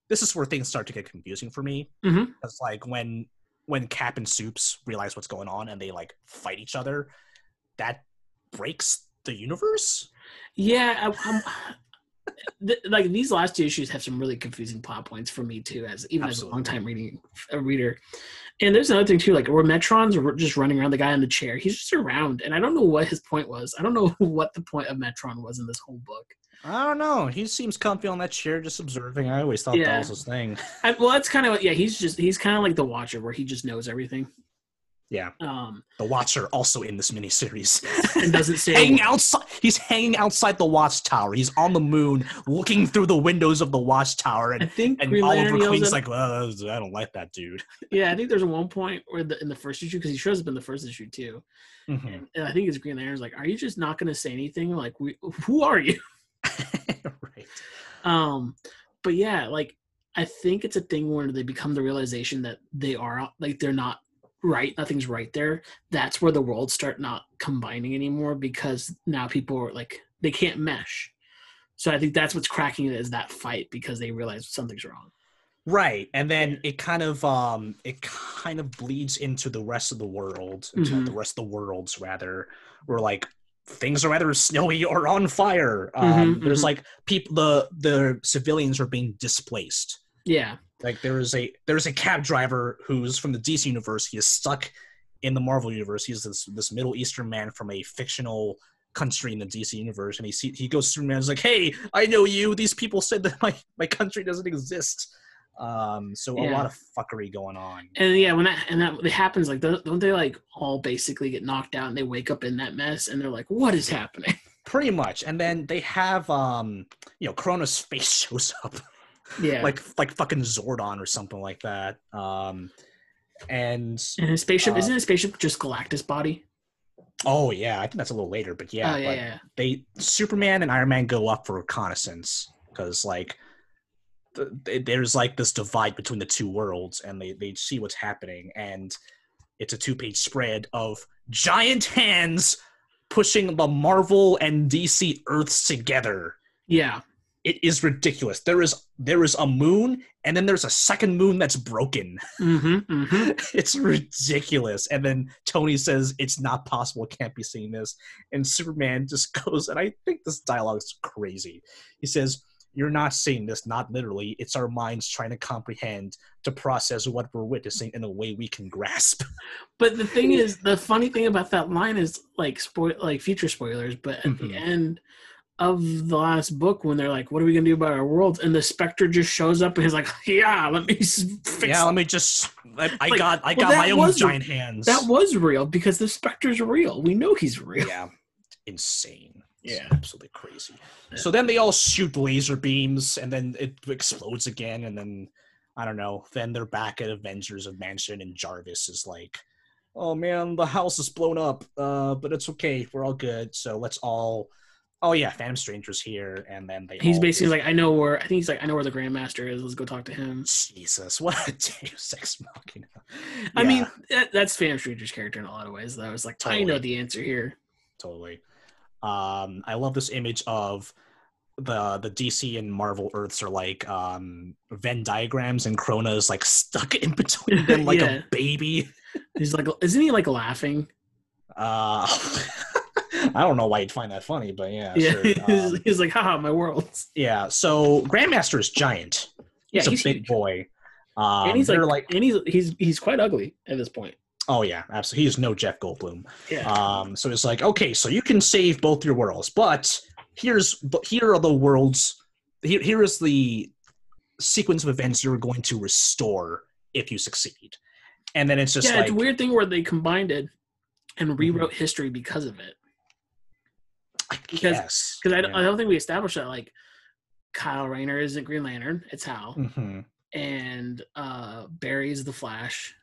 this is where things start to get confusing for me. Mhm. It's like when when Cap and Soups realize what's going on and they like fight each other, that breaks the universe. Yeah, I, th- like these last two issues have some really confusing plot points for me too, as even Absolutely. as a long time reading a reader. And there's another thing too, like where Metron's just running around the guy in the chair. He's just around, and I don't know what his point was. I don't know what the point of Metron was in this whole book. I don't know. He seems comfy on that chair, just observing. I always thought Yeah. that was his thing. I, well, that's kind of. Yeah, he's just he's kind of like the Watcher, where he just knows everything. Yeah, Um, the Watcher also in this miniseries. and doesn't say hanging outside. He's hanging outside the watchtower. He's on the moon, looking through the windows of the watchtower, and I and think and Green Oliver Queen's like, well, I don't like that dude. yeah, I think there's one point where the, in the first issue because he shows up in the first issue too, Mhm. and, and I think it's Green Lantern's like, "Are you just not going to say anything? Like, we, who are you?" right. Um, but yeah, like I think it's a thing where they become the realization that they are like they're not right, nothing's right there. That's where the worlds start not combining anymore because now people are like they can't mesh. So I think that's what's cracking it is that fight because they realize something's wrong. Right, and then it kind of um it kind of bleeds into the rest of the world, into Mhm. the rest of the worlds rather, where like things are either snowy or on fire. Um, Mhm, there's mhm. like people the the civilians are being displaced. Yeah. Like there is a there's a cab driver who's from the DC universe. He is stuck in the Marvel universe. He's this this Middle Eastern man from a fictional country in the DC universe, and he see, he goes through and is like, "Hey, I know you. These people said that my my country doesn't exist." Um, so a lot of fuckery going on. And yeah, when that and that it happens, like don't don't they like all basically get knocked out and they wake up in that mess and they're like, what is happening? Pretty much, and then they have um, you know, Krona's face shows up. Yeah. like like fucking Zordon or something like that. Um, and and his spaceship uh, isn't his spaceship just Galactus body? oh yeah, I think that's a little later, but yeah, oh yeah, but yeah. they Superman and Iron Man go up for reconnaissance because like th- th- there's like this divide between the two worlds, and they they see what's happening, and it's a two page spread of giant hands pushing the Marvel and DC Earths together. Yeah. It is ridiculous. There is there is a moon, and then there's a second moon that's broken. Mm-hmm. Mm-hmm. it's ridiculous. And then Tony says it's not possible, can't be seeing this. And Superman just goes, and I think this dialogue is crazy. He says, You're not seeing this, not literally. It's our minds trying to comprehend, to process what we're witnessing in a way we can grasp. But the thing is, the funny thing about that line is like spoil, like future spoilers. But at Mhm. the end of the last book, when they're like, "What are we gonna do about our world?" and the Spectre just shows up and he's like, "Yeah, let me s- fix." yeah, let me just. I, I Like, got, I well, got my own was- giant hands. that was real because the Spectre's real. We know he's real. yeah, insane. Yeah. absolutely crazy. Yeah. So then they all shoot laser beams, and then it explodes again, and then I don't know. Then they're back at Avengers of Mansion, and Jarvis is like, "Oh man, the house is blown up, uh, but it's okay. We're all good. So let's all." Oh yeah, Phantom Stranger's here, and then they. He's basically like, "I know where." I think he's like, "I know where the Grandmaster is. Let's go talk to him." Jesus, what a Deus Ex Machina. I Yeah, mean, that, that's Phantom Stranger's character in a lot of ways. Though, it's like, I know the answer here. totally. Um, I love this image of the the DC and Marvel Earths are like um Venn diagrams, and Krona is like stuck in between them like Yeah. a baby. He's like, isn't he like laughing? Uh, I don't know why you'd find that funny, but yeah, Yeah, sure. he's, Um, he's like, haha, my world. yeah. So Grandmaster is giant. Yeah, He's a big huge. boy. Um, and he's they're like, and he's he's he's quite ugly at this point. Oh yeah, absolutely. He's no Jeff Goldblum. Yeah, Um, so it's like, okay, so you can save both your worlds, but here's but here are the worlds. Here, here is the sequence of events you're going to restore if you succeed. And then it's just yeah, like, it's a weird thing where they combined it and Mm-hmm. rewrote history because of it. I because- guess, Because I, yeah. I don't think we established that like Kyle Rayner isn't Green Lantern, it's Hal, Mhm. and uh Barry's the Flash,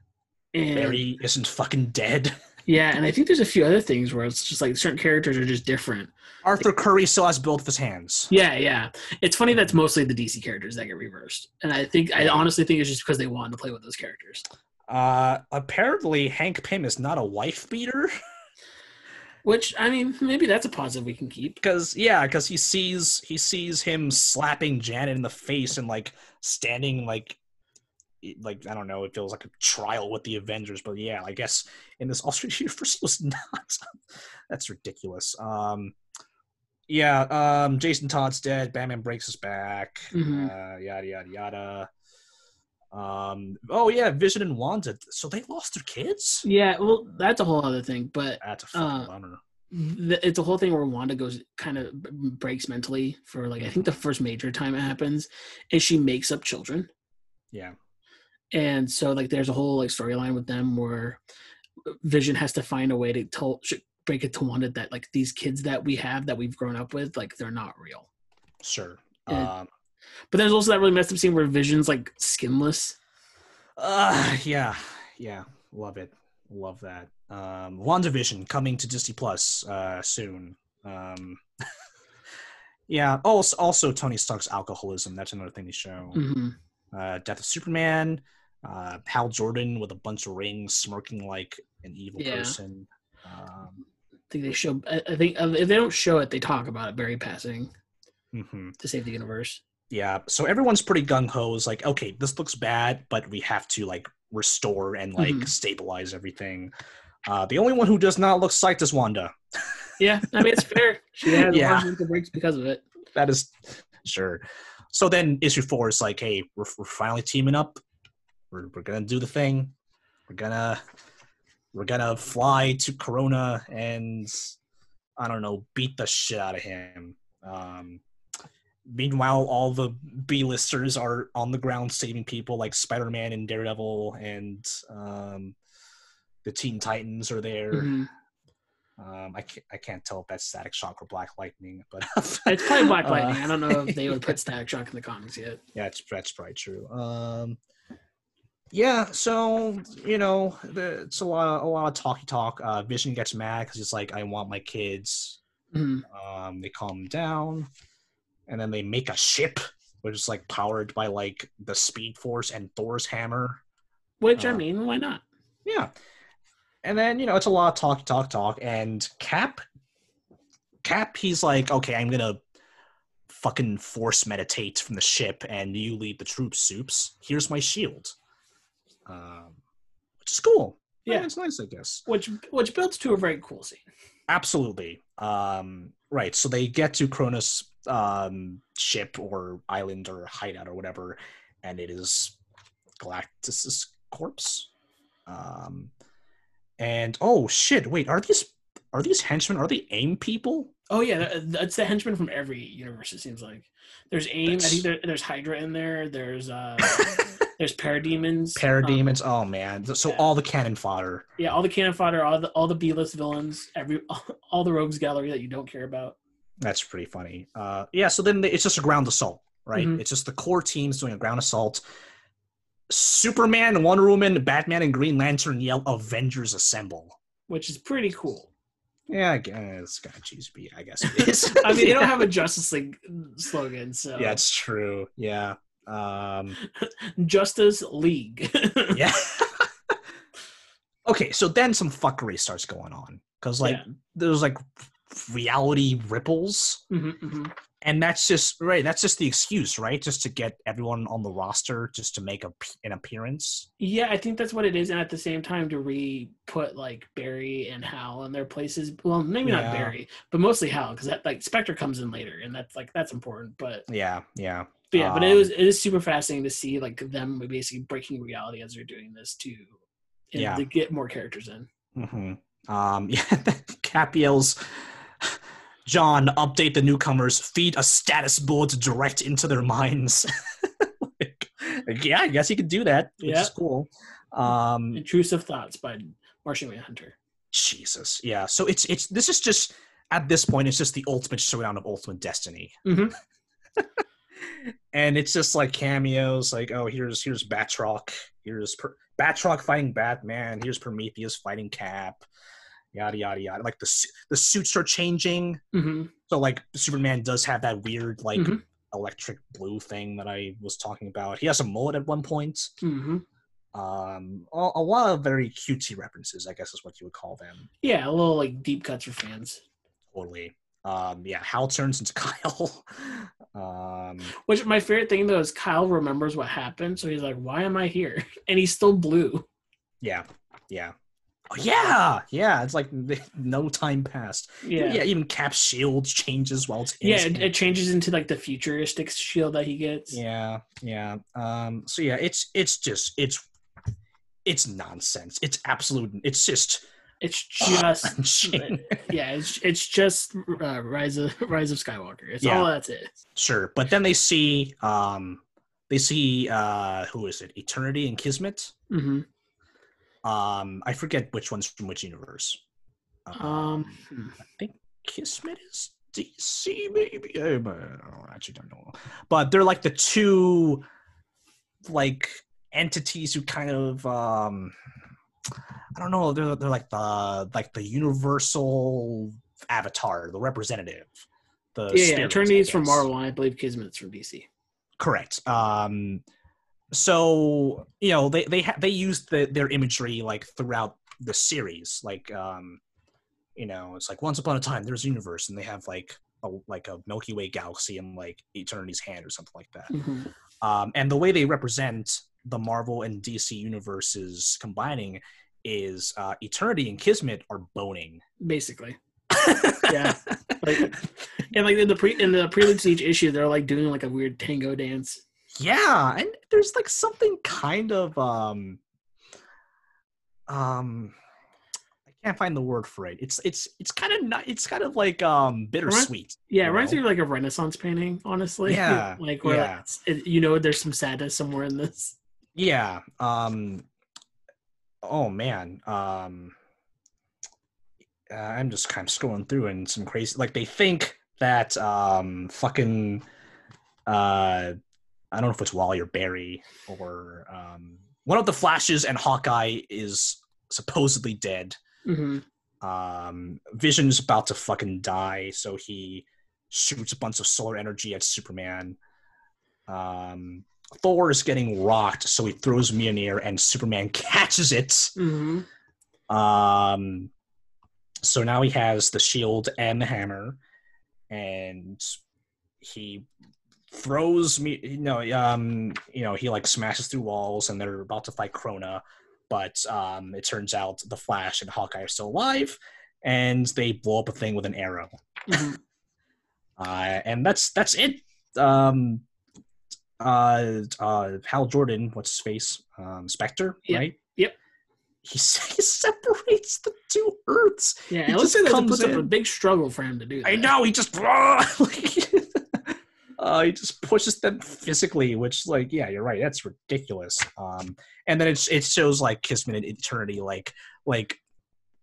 and Barry isn't fucking dead. Yeah, and I think there's a few other things where it's just like certain characters are just different. Arthur Curry still has both of his hands. Yeah, yeah. It's funny that's mostly the DC characters that get reversed, and I think I honestly think it's just because they wanted to play with those characters. Uh, apparently Hank Pym is not a wife beater. Which I mean, maybe that's a positive we can keep. Because yeah, because he sees he sees him slapping Janet in the face and like standing like like I don't know, it feels like a trial with the Avengers, but yeah, I guess in this alternate universe was not. That's ridiculous. Um, yeah, um, Jason Todd's dead. Batman breaks his back. Mhm. Uh, yada yada yada. Um, oh yeah, Vision and Wanda. So they lost their kids. Yeah, well, that's a whole other thing, but That's a fucking Uh, bummer. th- it's a whole thing where Wanda goes kind of breaks mentally for like I think the first major time it happens is she makes up children. Yeah. And so like there's a whole like storyline with them where vision has to find a way to tell break it to wanda that like these kids that we have that we've grown up with like they're not real Sure. Yeah. Um, but there's also that really messed up scene where vision's like skinless Uh, yeah, yeah, love it, love that. Um, WandaVision coming to Disney Plus uh, soon. Um, yeah. Also, also Tony Stark's alcoholism. That's another thing they show. hmm Uh, Death of Superman. Uh, Hal Jordan with a bunch of rings, smirking like an evil Yeah. person. Um, i think they show i I think uh, if they don't show it they talk about it very passing mhm. to save the universe Yeah. So everyone's pretty gung ho. Is like, okay, this looks bad, but we have to like restore and like Mhm. stabilize everything. Uh, the only one who does not look psyched is Wanda. yeah i mean it's fair she had Yeah. mental breaks because of it that is sure. So then issue four is like, hey, we're, we're finally teaming up. We're, we're gonna do the thing. We're gonna we're gonna fly to Krona and I don't know, beat the shit out of him. Um, meanwhile, all the B-listers are on the ground saving people, like Spider-Man and Daredevil, and um, the Teen Titans are there. Mhm. Um, I can't I can't tell if that's Static Shock or Black Lightning, but it's probably black Uh, lightning i don't know if they would put static shock in the comics yet Yeah, that's that's probably true. Um, yeah, so you know, the, it's a lot, a lot of talky talk. Uh, Vision gets mad because it's like, "I want my kids." Mhm. Um, they calm down, and then they make a ship, which is like powered by like the Speed Force and Thor's hammer. which i Uh, mean why not Yeah, and then you know, it's a lot of talk, talk, talk, and Cap, Cap, he's like, "Okay, I'm gonna." Fucking force meditate from the ship, and you lead the troops. Soups. Here's my shield um, which is cool. Yeah. it's nice, I guess. which which builds to a very cool scene Absolutely. Um, right. So they get to Krona's um, ship or island or hideout or whatever, and it is Galactus's corpse. Um, and oh shit! Wait, are these are these henchmen? Are they AIM people? Oh yeah, that- that's the henchmen from every universe. It seems like there's AIM. I think there, there's Hydra in there. There's uh, there's Parademons. Um, Parademons. oh man! So yeah. all the cannon fodder. yeah, all the cannon fodder, all the all the B-list villains, every all the rogues gallery that you don't care about. That's pretty funny. Uh, yeah, so then it's just a ground assault, right? Mhm. It's just the core teams doing a ground assault. Superman, Wonder Woman, Batman, and Green Lantern yell "Avengers Assemble." Which is pretty cool. Yeah, I guess kind of cheesy. I guess it is. I mean, they don't have a Justice League slogan, so Yeah, it's true. Yeah. Um, Justice League. yeah. okay, so then some fuckery starts going on because like Yeah. there's like reality ripples Mhm, mhm. And that's just right that's just the excuse right just to get everyone on the roster just to make a, an appearance Yeah, I think that's what it is, and at the same time to re put like Barry and Hal in their places. Well, maybe Yeah. not Barry, but mostly Hal, because that like Spectre comes in later, and that's like that's important. But, yeah yeah but yeah, but it Um, was it is super fascinating to see like them basically breaking reality as they're doing this too, and Yeah. to get more characters in. hmm um yeah cap yells J'onn update the newcomers feed a status board direct into their minds like, yeah i guess you could do that which Yeah. is cool um Intrusive Thoughts by Martian Manhunter. jesus yeah so it's it's this is just at this point it's just the ultimate showdown of ultimate destiny Mhm. and it's just like cameos like oh here's here's batroc here's per- batroc fighting batman here's prometheus fighting cap yada yada yada. Like the the suits are changing, hmm so like Superman does have that weird like Mhm. electric blue thing that I was talking about. He has a mullet at one point. hmm Um, a, a lot of very cutesy references, I guess is what you would call them. Yeah, a little like deep cuts for fans. Totally. Um, yeah, Hal turns into Kyle. um, Which my favorite thing though is Kyle remembers what happened, so he's like, "Why am I here?" And he's still blue. yeah, yeah. Oh, yeah, yeah. It's like no time passed. Yeah, yeah. Even Cap's shield changes while it's in yeah. It, it changes into like the futuristic shield that he gets. Yeah, yeah. Um, so yeah, it's it's just it's it's nonsense. It's absolute. It's just It's just yeah, it's it's just uh, Rise of Rise of Skywalker. It's Yeah. all that's it. sure, but then they see um they see uh who is it? Eternity and Kismet. hmm Um, I forget which one's from which universe. Um, hmm. I think Kismet is DC, maybe. I don't know, I actually don't know. But they're like the two like entities who kind of um I don't know, they're they're like the like the universal avatar, the representative. The yeah, yeah. is from. Marvel, and I believe Kismet's from DC. Correct. Um, so you know they they ha- they used the, their imagery like throughout the series. Like um, you know, it's like once upon a time there's a universe, and they have like a like a Milky Way galaxy and like Eternity's hand or something like that. Mhm. Um, and the way they represent the Marvel and DC universes combining is uh, Eternity and Kismet are boning. Basically, Yeah. Like- and like in the pre in the prelude to each issue, they're like doing like a weird tango dance. Yeah and there's like something kind of um um i can't find the word for it it's it's it's kind of not it's kind of like um bittersweet Yeah, it reminds know? me of like a Renaissance painting, honestly. Yeah, like where yeah. like, it's- it, you know there's some sadness somewhere in this. yeah um oh man um uh, i'm just kind of scrolling through and some crazy like they think that um fucking uh i don't know if it's wally or barry or um one of the flashes and hawkeye is supposedly dead. Hmm um vision's about to fucking die so he shoots a bunch of solar energy at superman. Um thor is getting rocked so he throws mjolnir and superman catches it. Hmm um so now he has the shield and the hammer and he throws me you know um you know he like smashes through walls and they're about to fight krona but um it turns out the flash and hawkeye are still alive and they blow up a thing with an arrow. Hmm uh and that's that's it. Um uh uh hal jordan what's his face? Um spectre Yep. right? Yep. he, he separates the two earths. Yeah, it looks like comes puts up a big struggle for him to do that. I know he just like, uh, he just pushes them physically, which like yeah, you're right. That's ridiculous. Um, and then it it shows like Kismet and Eternity like like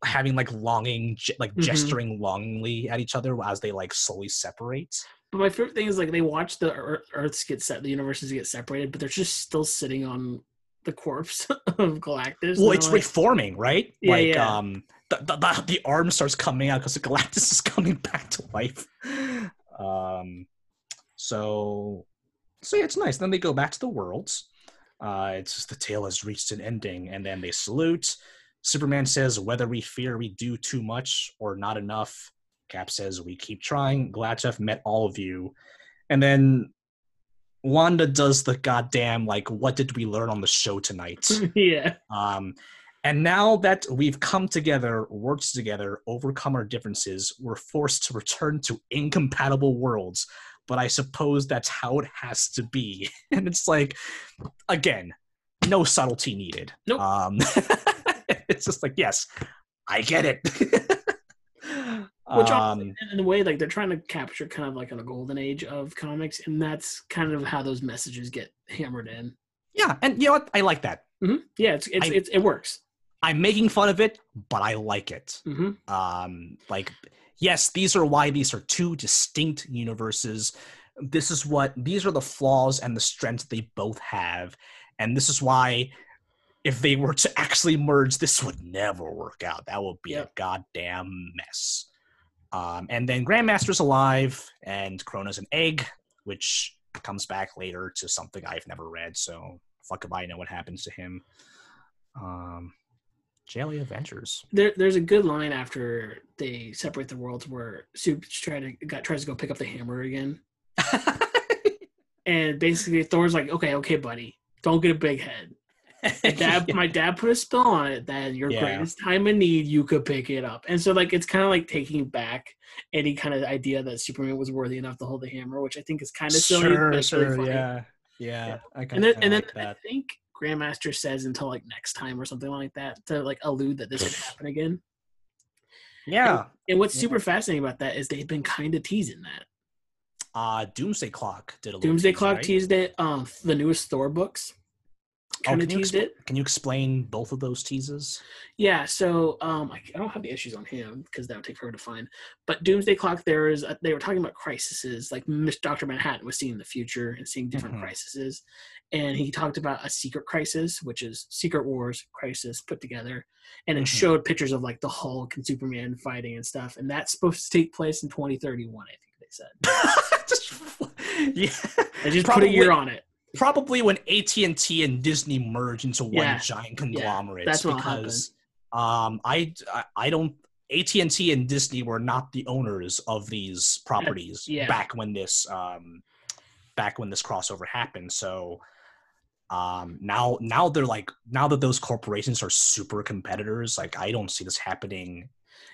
having like longing, like Mhm. gesturing longingly at each other as they like slowly separate. But my favorite thing is like they watch the Ear- Earths get set, the universes get separated, but they're just still sitting on the corpse of Galactus. Well, it's like, reforming, right? Yeah, like yeah. um, the, the the the arm starts coming out because Galactus is coming back to life. Um, so so yeah, it's nice. Then they go back to the worlds. Uh, it's just the tale has reached an ending, and then they salute. Superman says, "Whether we fear we do too much or not enough." Cap says, "We keep trying. Glad to have met all of you." And then Wanda does the goddamn like, "What did we learn on the show tonight?" yeah, Um, and now that we've come together, worked together, overcome our differences, we're forced to return to incompatible worlds. But I suppose that's how it has to be. And it's like, again, no subtlety needed. Nope. Um, it's just like, yes, I get it. Which um, in a way, like they're trying to capture kind of like a golden age of comics, and that's kind of how those messages get hammered in. yeah, and you know what? I like that. hmm Yeah, it's it's, I- it's it works. I'm making fun of it, but I like it. hmm um like yes these are why these are two distinct universes this is what these are the flaws and the strengths they both have and this is why if they were to actually merge, this would never work out. That would be Yep. a goddamn mess. Um, and then Grandmaster's alive, and Krona's an egg, which comes back later to something I've never read. So fuck if I know what happens to him. Um, Jelly Adventures. There, there's a good line after they separate the worlds where Soup try to got, tries to go pick up the hammer again, and basically Thor's like, "Okay, okay, buddy, don't get a big head." My dad, my dad put a spell on it that your Yeah. greatest time of need, you could pick it up. And so, like, it's kind of like taking back any kind of idea that Superman was worthy enough to hold the hammer, which I think is kind of silly. it's really funny. yeah, yeah. I And then, and then like I think Grandmaster says until like next time or something like that to like allude that this could happen again. Yeah. And what's Yeah. super fascinating about that is they've been kind of teasing that. Uh, Doomsday Clock did a little Doomsday tease, Clock right? teased it. Um, the newest Thor books Oh, kind of can, you teased expl- it. can you explain both of those teases? Yeah, so um, I, I don't have the issues on him because that would take forever to find. But Doomsday Clock, there is a, they were talking about crises. Like Miss Doctor Manhattan was seeing the future and seeing different Mhm. crises, and he talked about a secret crisis, which is Secret Wars crisis put together, and it Mhm. showed pictures of like the Hulk and Superman fighting and stuff, and that's supposed to take place in 2031. I think they said. just yeah. I just put a year on it. probably when AT and Disney merge into one Yeah. giant conglomerate. that's what'll because um, I, I I don't AT and T and Disney were not the owners of these properties yeah. back when this um, back when this crossover happened. So um, now now they're like now that those corporations are super competitors. Like I don't see this happening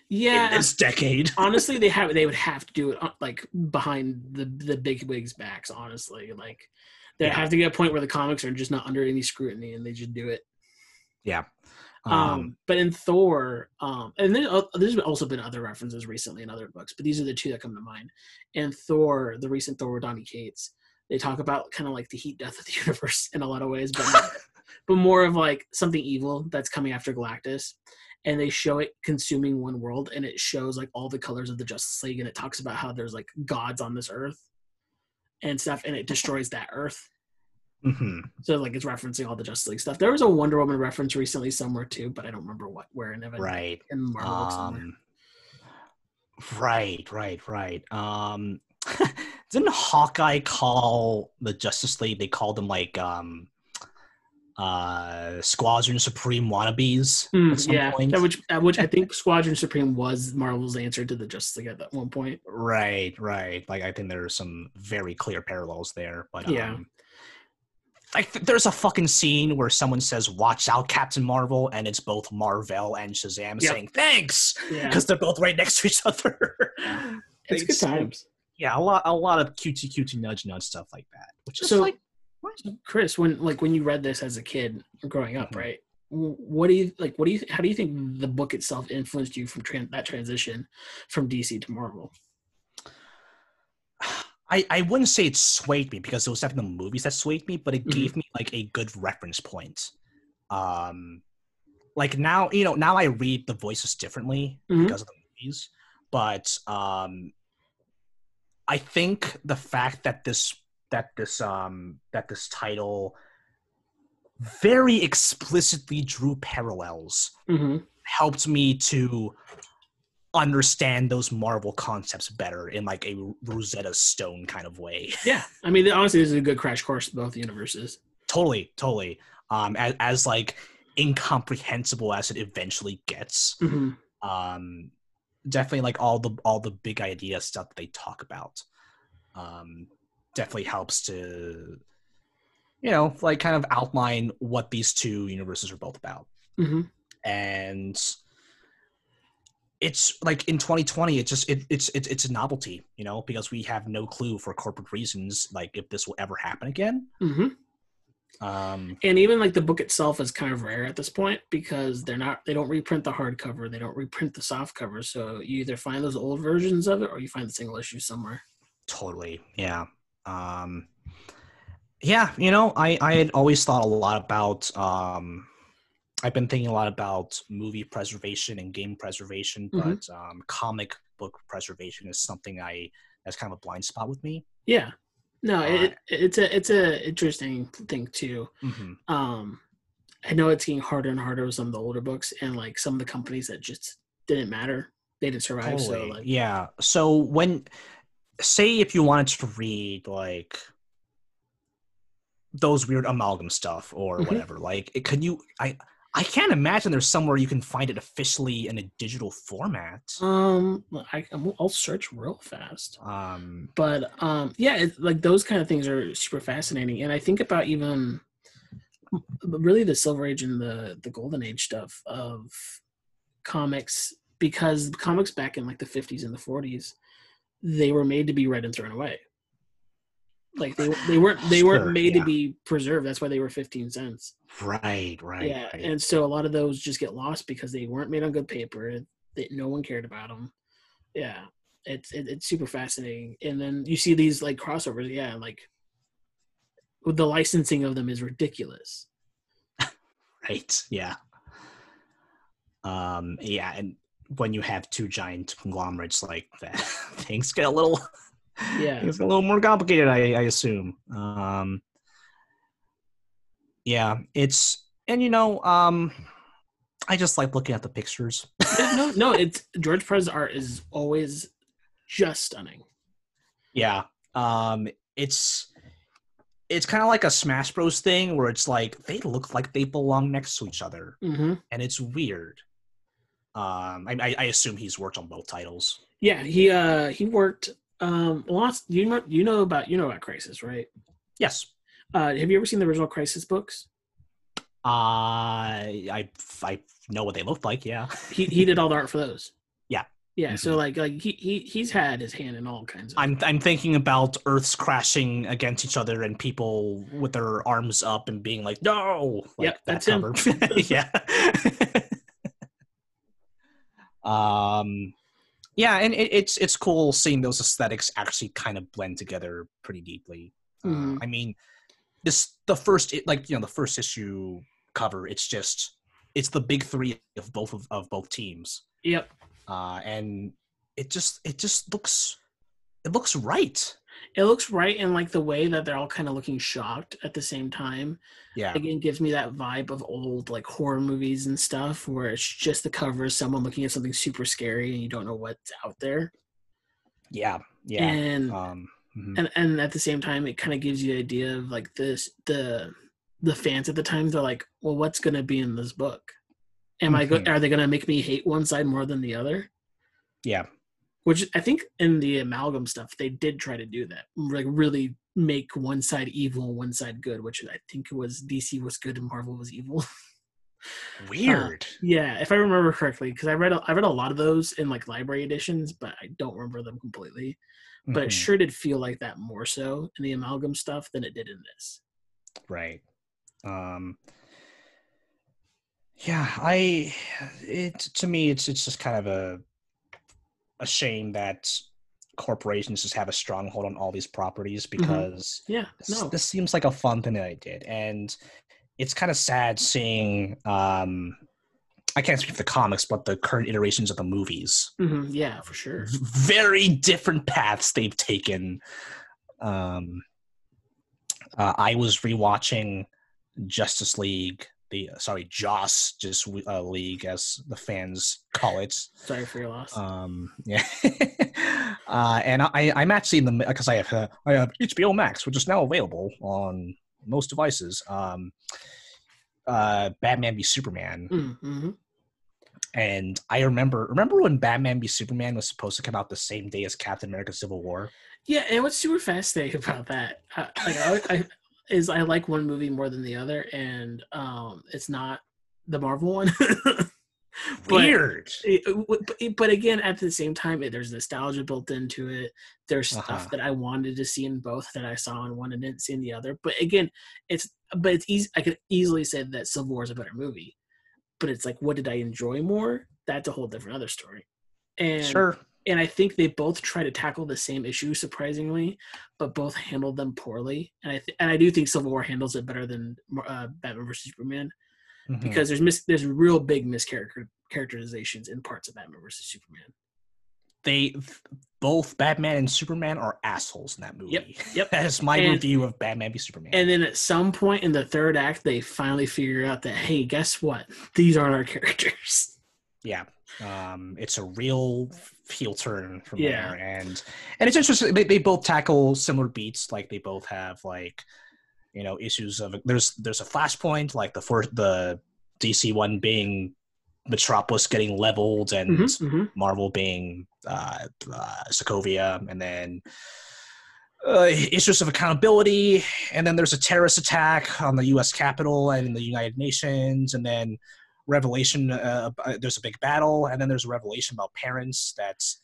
Yeah, in this decade. honestly they have they would have to do it uh, like behind the the big wigs backs honestly like they Yeah. have to get a point where the comics are just not under any scrutiny and they just do it Yeah. um, but in thor um and then uh, there's also been other references recently in other books but these are the two that come to mind in thor the recent thor with donny cates they talk about kind of like the heat death of the universe in a lot of ways but but more of like something evil that's coming after galactus and they show it consuming one world and it shows like all the colors of the justice league and it talks about how there's like gods on this earth and stuff and it destroys that earth mhm. so like it's referencing all the justice league stuff there was a wonder woman reference recently somewhere too but i don't remember what where in, it- right. in marvel. Um, right, right, right. Um, didn't Hawkeye call the Justice League? They called them like um, uh, Squadron Supreme wannabes at some yeah point. that which uh, which i think squadron supreme was marvel's answer to the justice league at that one point Right, right. Like I think there are some very clear parallels there, but Yeah. um, like th- there's a fucking scene where someone says "Watch out, Captain Marvel," and it's both Marvel and Shazam Yep. saying "Thanks" yeah because they're both right next to each other. it's good times yeah, a lot, a lot of cutesy, cutesy, nudge, nudge stuff like that. Which is So- like, what? Chris, when like when you read this as a kid growing up, Mhm. right? What do you like? What do you? How do you think the book itself influenced you from tran- that transition from DC to Marvel? I, I wouldn't say it swayed me because it was definitely the movies that swayed me, but it Mhm. gave me like a good reference point. Um, like now, you know, now I read the voices differently Mhm. because of the movies, but um, I think the fact that this that this um that this title very explicitly drew parallels Mm-hmm. helped me to understand those Marvel concepts better in like a Rosetta Stone kind of way. Yeah, I mean, honestly, this is a good crash course to both universes. totally, totally. Um, as, as like incomprehensible as it eventually gets. hmm Um, definitely like all the all the big idea stuff that they talk about. Um, definitely helps to, you know, like kind of outline what these two universes are both about. hmm and it's like in 2020 it just it, it's it's it's a novelty you know because we have no clue for corporate reasons like if this will ever happen again hmm um And even like the book itself is kind of rare at this point because they're not they don't reprint the hardcover, they don't reprint the soft cover. So you either find those old versions of it or you find the single issue somewhere. totally yeah um yeah you know i i had always thought a lot about um i've been thinking a lot about movie preservation and game preservation Mhm. but um comic book preservation is something i that's kind of a blind spot with me Yeah. No, it, it's a it's a interesting thing too. hmm Um I know it's getting harder and harder with some of the older books and like some of the companies that just didn't matter. They didn't survive. So like yeah. So when say if you wanted to read like those weird amalgam stuff or Mhm. whatever, like it, could you I I can't imagine there's somewhere you can find it officially in a digital format. um I I'll search real fast. Um but um yeah it's like those kind of things are super fascinating and i think about even really the silver age and the the golden age stuff of comics because comics back in like the 50s and the 40s they were made to be read and thrown away like they they weren't they weren't Sure, made yeah. to be preserved that's why they were 15 cents right, right. yeah right. and so a lot of those just get lost because they weren't made on good paper that no one cared about them yeah it's it, it's super fascinating and then you see these like crossovers yeah like the licensing of them is ridiculous right. Yeah. Um yeah, and when you have two giant conglomerates like that, things get a little yeah. It's a little more complicated i, I assume. Um yeah it's and you know um i just like looking at the pictures. No no it's george perez's art is always just stunning. Yeah um it's it's kind of like a smash bros thing where it's like they look like they belong next to each other. Hmm and it's weird. Um i, I- I assume he's worked on both titles. Yeah he uh he worked um lots you know you know about you know about crisis right yes uh have you ever seen the original crisis books uh i i know what they look like yeah he he did all the art for those Yeah. yeah so like like he, he he's had his hand in all kinds of I'm I'm thinking about Earths crashing against each other and people with their arms up and being like, "No!" Like Yep, that's him. yeah. um, yeah, and it, it's it's cool seeing those aesthetics actually kind of blend together pretty deeply. Mhm. Uh, I mean, this the first it, like you know the first issue cover. It's just it's the big three of both of, of both teams yep uh, and it just it just looks it looks right. It looks right and like the way that they're all kind of looking shocked at the same time Yeah, again gives me that vibe of old like horror movies and stuff where it's just the cover of someone looking at something super scary and you don't know what's out there yeah, yeah. and um, mhm. and and at the same time it kind of gives you the idea of like this the the fans at the time they're like well what's going to be in this book am i go- Mhm. are they going to make me hate one side more than the other yeah, which i think in the amalgam stuff they did try to do that like really make one side evil and one side good which i think it was dc was good and marvel was evil weird. yeah if i remember correctly because i read a, i read a lot of those in like library editions but i don't remember them completely but it Mhm. sure did feel like that more so in the amalgam stuff than it did in this right. Um, yeah, I it to me it's it's just kind of a a shame that corporations just have a stronghold on all these properties because yeah this, no this seems like a fun thing that I did, and it's kind of sad seeing. Um, I can't speak for the comics, but the current iterations of the movies, Mhm, yeah for sure very different paths they've taken. Um, uh, I was rewatching Justice League, the sorry Joss just uh, League as the fans call it. sorry for your loss Um, yeah, uh, and I, I'm actually in the because I have uh, I have HBO Max, which is now available on most devices. Um, uh, Batman v Superman, mm-hmm. and I remember remember when Batman v Superman was supposed to come out the same day as Captain America: Civil War. yeah and what's super fascinating about that uh, like I, I is i like one movie more than the other and um it's not the marvel one But- Weird. it- but, again at the same time it, there's nostalgia built into it there's stuff Uh-huh. that i wanted to see in both that i saw in one and didn't see in the other but again it's but it's easy i could easily say that civil war is a better movie but it's like what did i enjoy more that's a whole different other story and sure. And i think they both try to tackle the same issue surprisingly but both handled them poorly and i th- and i do think civil war handles it better than uh, batman versus superman Mhm. because there's mis- there's real big mischaracterizations in parts of Batman versus Superman. they both Batman and Superman are assholes in that movie. Yep, yep. That's my And- review of Batman v Superman. And then at some point in the third act, they finally figure out that hey, guess what? These aren't our characters. yeah, um, it's a real heel turn from Yeah. there, and and it's interesting. They, they both tackle similar beats. Like they both have like you know issues of there's there's a flashpoint like the first the DC one being Metropolis getting leveled and Mhm, mhm. Marvel being uh, uh, Sokovia, and then uh, issues of accountability, and then there's a terrorist attack on the U.S. Capitol and in the United Nations, and then revelation. Uh, uh, there's a big battle, and then there's a revelation about parents that's.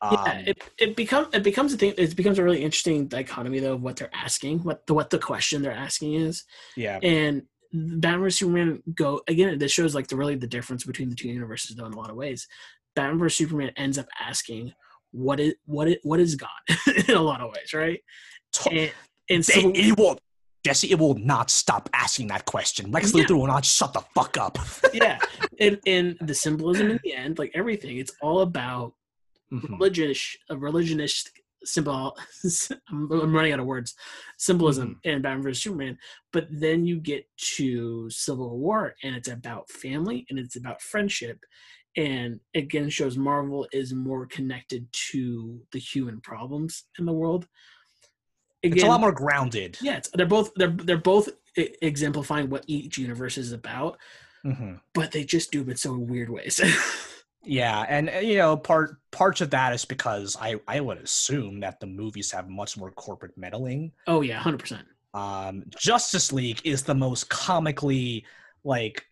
Um, yeah, it, it becomes it becomes a thing. It becomes a really interesting dichotomy though of what they're asking, what the what the question they're asking is, yeah, and Batman vs Superman go again. This shows like the really the difference between the two universes though in a lot of ways. Batman vs Superman ends up asking what is what is what is God in a lot of ways, right? And, and it will. Jesse, it will not stop asking that question. Lex Yeah. Luthor will not shut the fuck up. yeah, and and the symbolism in the end, like everything, it's all about Mhm. religious a religionist symbol I'm, running out of words symbolism in batman vs superman but then you get to civil war and it's about family and it's about friendship and again shows marvel is more connected to the human problems in the world It's a lot more grounded. yeah it's, they're both they're they're both exemplifying what each universe is about Mhm. but they just do it in so weird ways Yeah, and uh, you know, part parts of that is because I I would assume that the movies have much more corporate meddling. oh yeah 100% Um, Justice League is the most comically like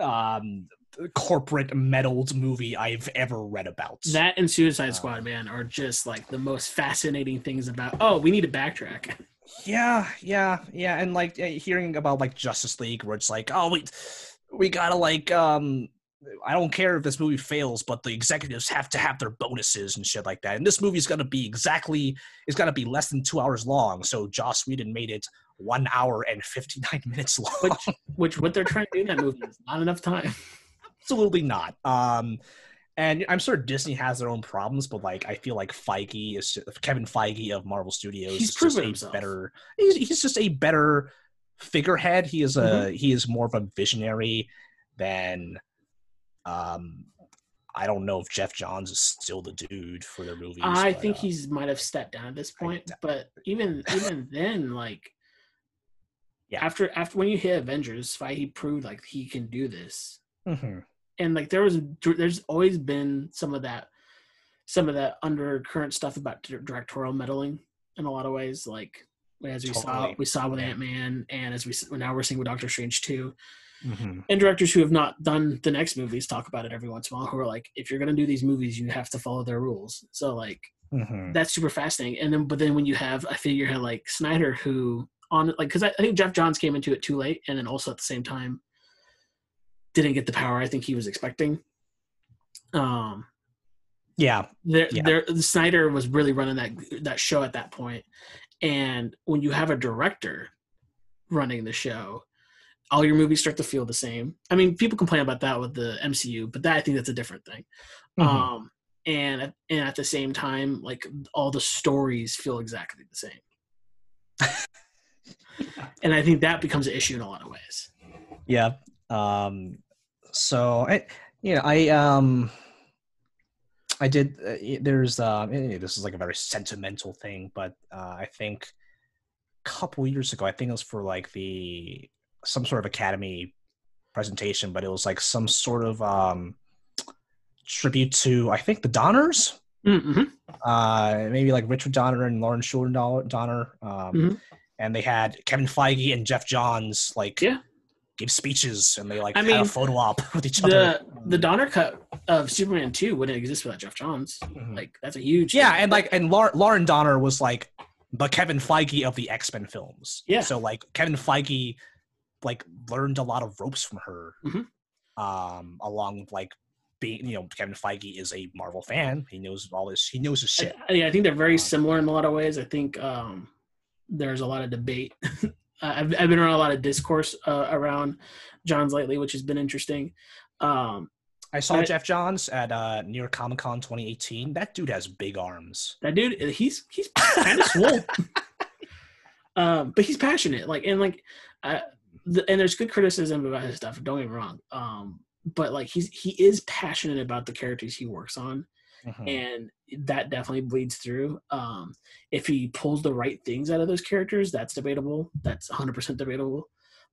um corporate meddled movie I've ever read about. That and Suicide Uh, Squad, man, are just like the most fascinating things about. Oh, we need to backtrack. yeah, yeah, yeah, and like uh, hearing about like Justice League, where it's like, oh, we we gotta like um. I don't care if this movie fails, but the executives have to have their bonuses and shit like that. And this movie's gonna be exactly it's gonna be less than two hours long. So Joss Whedon made it one hour and fifty nine minutes long. Which, which, what they're trying to do in that movie is not enough time. Absolutely not. Um, and I'm sure Disney has their own problems, but like I feel like Feige is Kevin Feige of Marvel Studios. He's is just proven a himself. better. He's, he's just a better figurehead. He is a Mm-hmm. he is more of a visionary than. Um, I don't know if Geoff Johns is still the dude for their movies. I but, think uh, he's might have stepped down at this point, doubt- but even even then, like, Yeah. after after when you hit Avengers, Feige proved like he can do this, mhm. And like there was there's always been some of that some of that undercurrent stuff about directorial meddling in a lot of ways like as we saw we saw with ant-man and as we now we're seeing with doctor strange too. Mhm. and directors who have not done the next movies talk about it every once in a while who are like if you're going to do these movies you have to follow their rules. So like Mhm. that's super fascinating. And then but then when you have a figurehead like snyder who on like because I, I think geoff johns came into it too late and then also at the same time didn't get the power i think he was expecting. Um Yeah, there, Yeah. there snyder was really running that that show at that point. And when you have a director running the show all your movies start to feel the same. I mean people complain about that with the mcu but that i think that's a different thing. Mhm. um and at- and at the same time like all the stories feel exactly the same. And i think that becomes an issue in a lot of ways. Yeah. Um, so I, you know, I um, I did. Uh, there's eh, this is like a very sentimental thing, but uh, I think a couple years ago, I think it was for like the some sort of academy presentation, but it was like some sort of um tribute to I think the Donners. mm-hmm. uh, maybe like Richard Donner and Lauren Shuler Donner. Um, Mhm. And they had Kevin Feige and Geoff Johns like Yeah. Give speeches and they like I mean, a photo op with each other. the the donner cut of superman 2 wouldn't exist without geoff johns Mhm. like that's a huge yeah, thing. and like and Lau- Lauren Donner was like the Kevin Feige of the X Men films. Yeah. So like Kevin Feige like learned a lot of ropes from her. Mhm. Um, along with like being you know Kevin Feige is a Marvel fan. He knows all this. He knows his shit. I, yeah, I think they're very Um, similar in a lot of ways. I think um, there's a lot of debate. I've, I've been around a lot of discourse uh, around Johns lately, which has been interesting. Um, I saw. Geoff Johns at uh, New York Comic Con 2018. That dude has big arms. That dude, he's he's kind of swole. um, but he's passionate. Like and like, uh, the, and there's good criticism about his stuff. Don't get me wrong. Um, but like he's he is passionate about the characters he works on, Mhm. and that definitely bleeds through. Um, if he pulls the right things out of those characters, that's debatable. That's 100 percent debatable.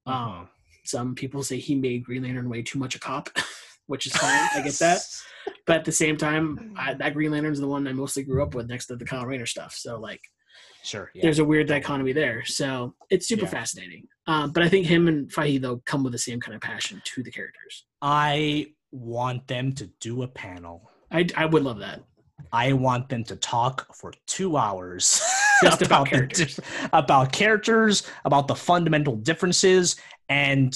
Um, Mhm. some people say he made Green Lantern way too much a cop, which is fine. I get that. But at the same time, I, that Green Lantern's the one I mostly grew up with next to the Kyle Rayner stuff. So like, Sure. Yeah. there's a weird dichotomy there. So it's super Yeah. fascinating. Um, but I think him and Feige though come with the same kind of passion to the characters. I want them to do a panel. I I would love that. I want them to talk for two hours Just about the characters. dif- about characters, about the fundamental differences, and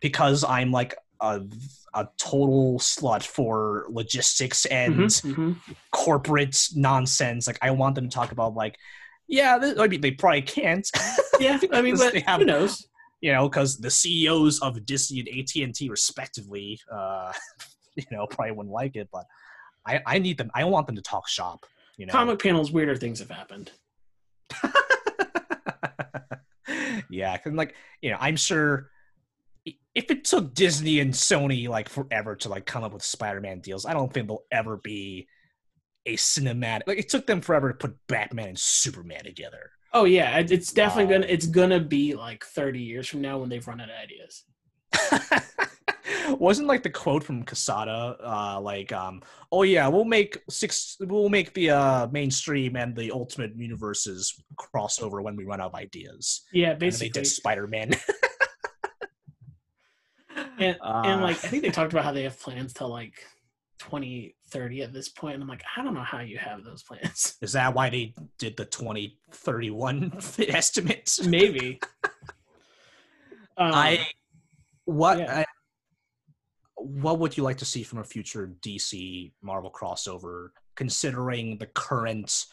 because I'm like a, a total slut for logistics and Mhm, mhm. corporate nonsense, like I want them to talk about like, yeah, this, I mean they probably can't, Yeah, I mean, but have- who knows? you know, because the CEOs of Disney and AT and T respectively, uh, you know, probably wouldn't like it, but I I need them. I want them to talk shop. You know, Comic panels, weirder things have happened. yeah, cause like you know, I'm sure if it took Disney and Sony like forever to like come up with Spider-Man deals, I don't think they'll ever be a cinematic. Like it took them forever to put Batman and Superman together. Oh yeah, it's definitely Um, gonna it's gonna be like 30 years from now when they've run out of ideas. Wasn't like the quote from Quesada, uh, like, um, "Oh yeah, we'll make six, we'll make the uh, mainstream and the Ultimate Universes crossover when we run out of ideas." Yeah, And they did Spider-Man. And, and Uh, like I think they talked about how they have plans till like 2030 at this point, and I'm like, I don't know how you have those plans. Is that why they did the 2031 estimates? Maybe. Um, I what yeah. What would you like to see from a future DC Marvel crossover considering the current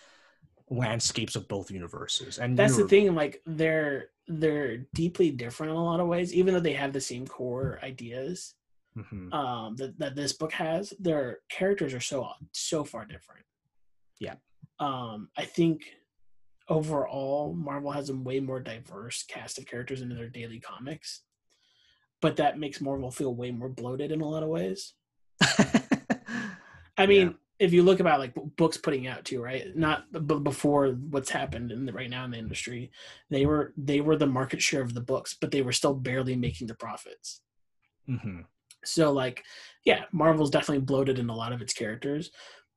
landscapes of both universes? And that's the thing. Like they're they're deeply different in a lot of ways, even though they have the same core ideas Mhm. um, that that this book has. Their characters are so so far different. Yeah. Um, I think overall, Marvel has a way more diverse cast of characters into their daily comics, but that makes Marvel feel way more bloated in a lot of ways. I mean, if you look about like books putting out too, right? Not b- before what's happened in the, right now in the industry, they were they were the market share of the books, but they were still barely making the profits. Mhm. So like, yeah, Marvel's definitely bloated in a lot of its characters,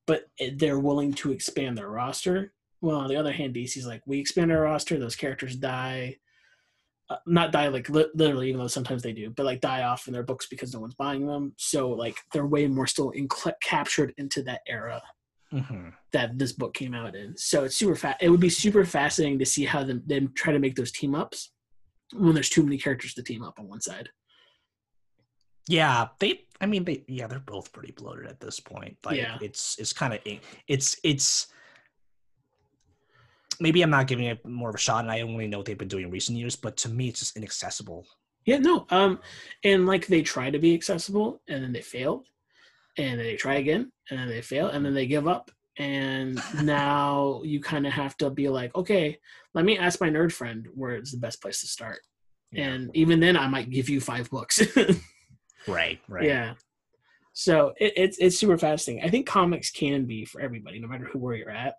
but they're willing to expand their roster. Well, on the other hand, DC's like, we expand our roster, those characters die. Uh, not die like li- literally, even though sometimes they do, but like die off in their books because no one's buying them. So like they're way more still in- captured into that era Mhm. that this book came out in. So it's super fat. It would be super fascinating to see how them, them try to make those team ups when there's too many characters to team up on one side. Yeah, they. I mean, they. Yeah, they're both pretty bloated at this point. Like, Yeah. it's it's kind of it's it's. Maybe I'm not giving it more of a shot, and I really know what they've been doing in recent years. But to me, it's just inaccessible. Yeah, no. Um, and like they try to be accessible, and then they failed, and then they try again, and then they fail, and then they give up, and now you kind of have to be like, okay, let me ask my nerd friend where it's the best place to start, Yeah. and even then, I might give you five books. right, right. Yeah. So it, it's it's super fascinating. I think comics can be for everybody, no matter who where you're at.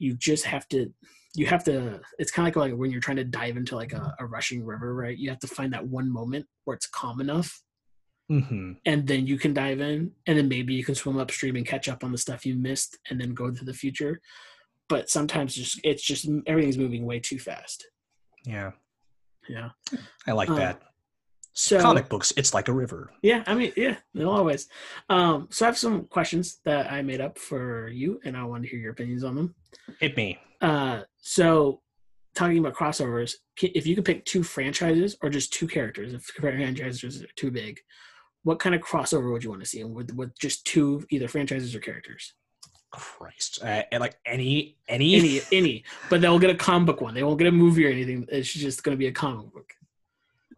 You just have to you have to it's kind of like, like when you're trying to dive into like a, a rushing river, right? You have to find that one moment where it's calm enough hmm and then you can dive in and then maybe you can swim upstream and catch up on the stuff you missed and then go into the future. But sometimes just it's just everything's moving way too fast. Yeah, Yeah. I like Uh, that. So Comic books, it's like a river. Yeah, I mean, yeah, in a lot of ways. Um, so I have some questions that I made up for you, and I want to hear your opinions on them. Hit me. Uh, so talking about crossovers, if you could pick two franchises or just two characters, if franchises are too big, what kind of crossover would you want to see? And with with just two either franchises or characters? Christ, uh, like any any, Any, any, but they'll get a comic book one. They won't get a movie or anything. It's just going to be a comic book.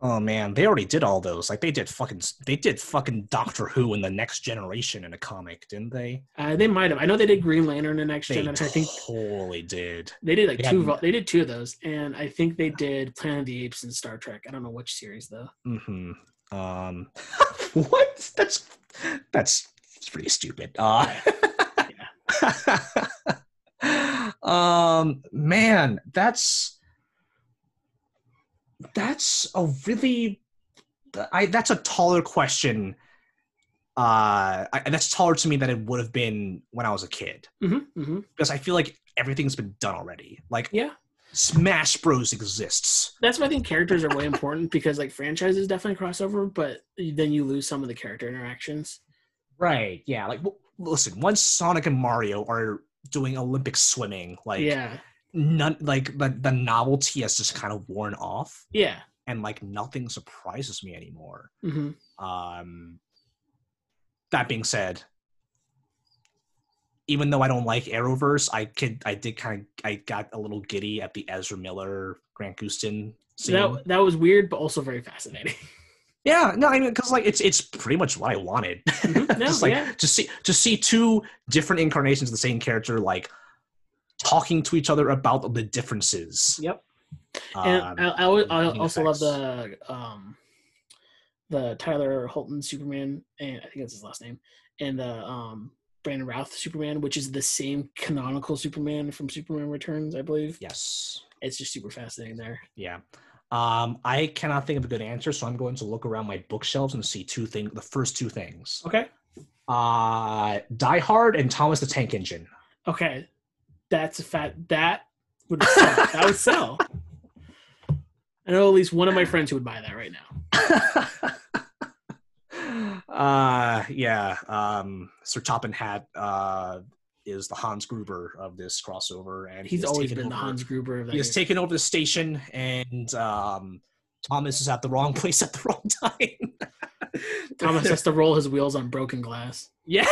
Oh man, they already did all those. Like they did fucking they did fucking Doctor Who in the Next Generation in a comic, didn't they? Uh, they might have. I know they did Green Lantern in Next They Gen. and I think totally did. they did like they two. had- They did two of those, and I think they did Planet of the Apes and Star Trek. I don't know which series though. hmm Um, what? That's that's pretty stupid. Uh, um, man, that's that's a really I that's a taller question. Uh, I, that's taller to me than it would have been when I was a kid hmm hmm because I feel like everything's been done already. Like Yeah. Smash Bros exists. That's why I think characters are way important because like franchises definitely crossover, but then you lose some of the character interactions. Right. Yeah. Like, w- listen, once Sonic and Mario are doing Olympic swimming, like, yeah, none, like the, the novelty has just kind of worn off, yeah. and like nothing surprises me anymore. hmm Um, that being said, even though I don't like Arrowverse, I could, I did kind of, I got a little giddy at the Ezra Miller, Grant Gustin scene. That that was weird, but also very fascinating. Yeah, no, I mean, because like it's it's pretty much what I wanted. Mhm. No, just like yeah. to see to see two different incarnations of the same character, like talking to each other about the differences. Yep. And Um, I, I, always- I also love the um the Tyler Holton Superman, and I think that's his last name, and the um Brandon Routh Superman, which is the same canonical Superman from Superman Returns, I believe. yes, It's just super fascinating there. yeah. Um, I cannot think of a good answer, so I'm going to look around my bookshelves and see two things. The first two things: Okay. uh, Die Hard and Thomas the Tank Engine. Okay. That's a fat that would sell. that would sell. I know at least one of my friends who would buy that right now. uh yeah um sir topham hatt uh is the hans gruber of this crossover and He's has always been the over- Hans Gruber of that. he has taken over the station and um thomas is at the wrong place at the wrong time Thomas has to roll his wheels on broken glass. yeah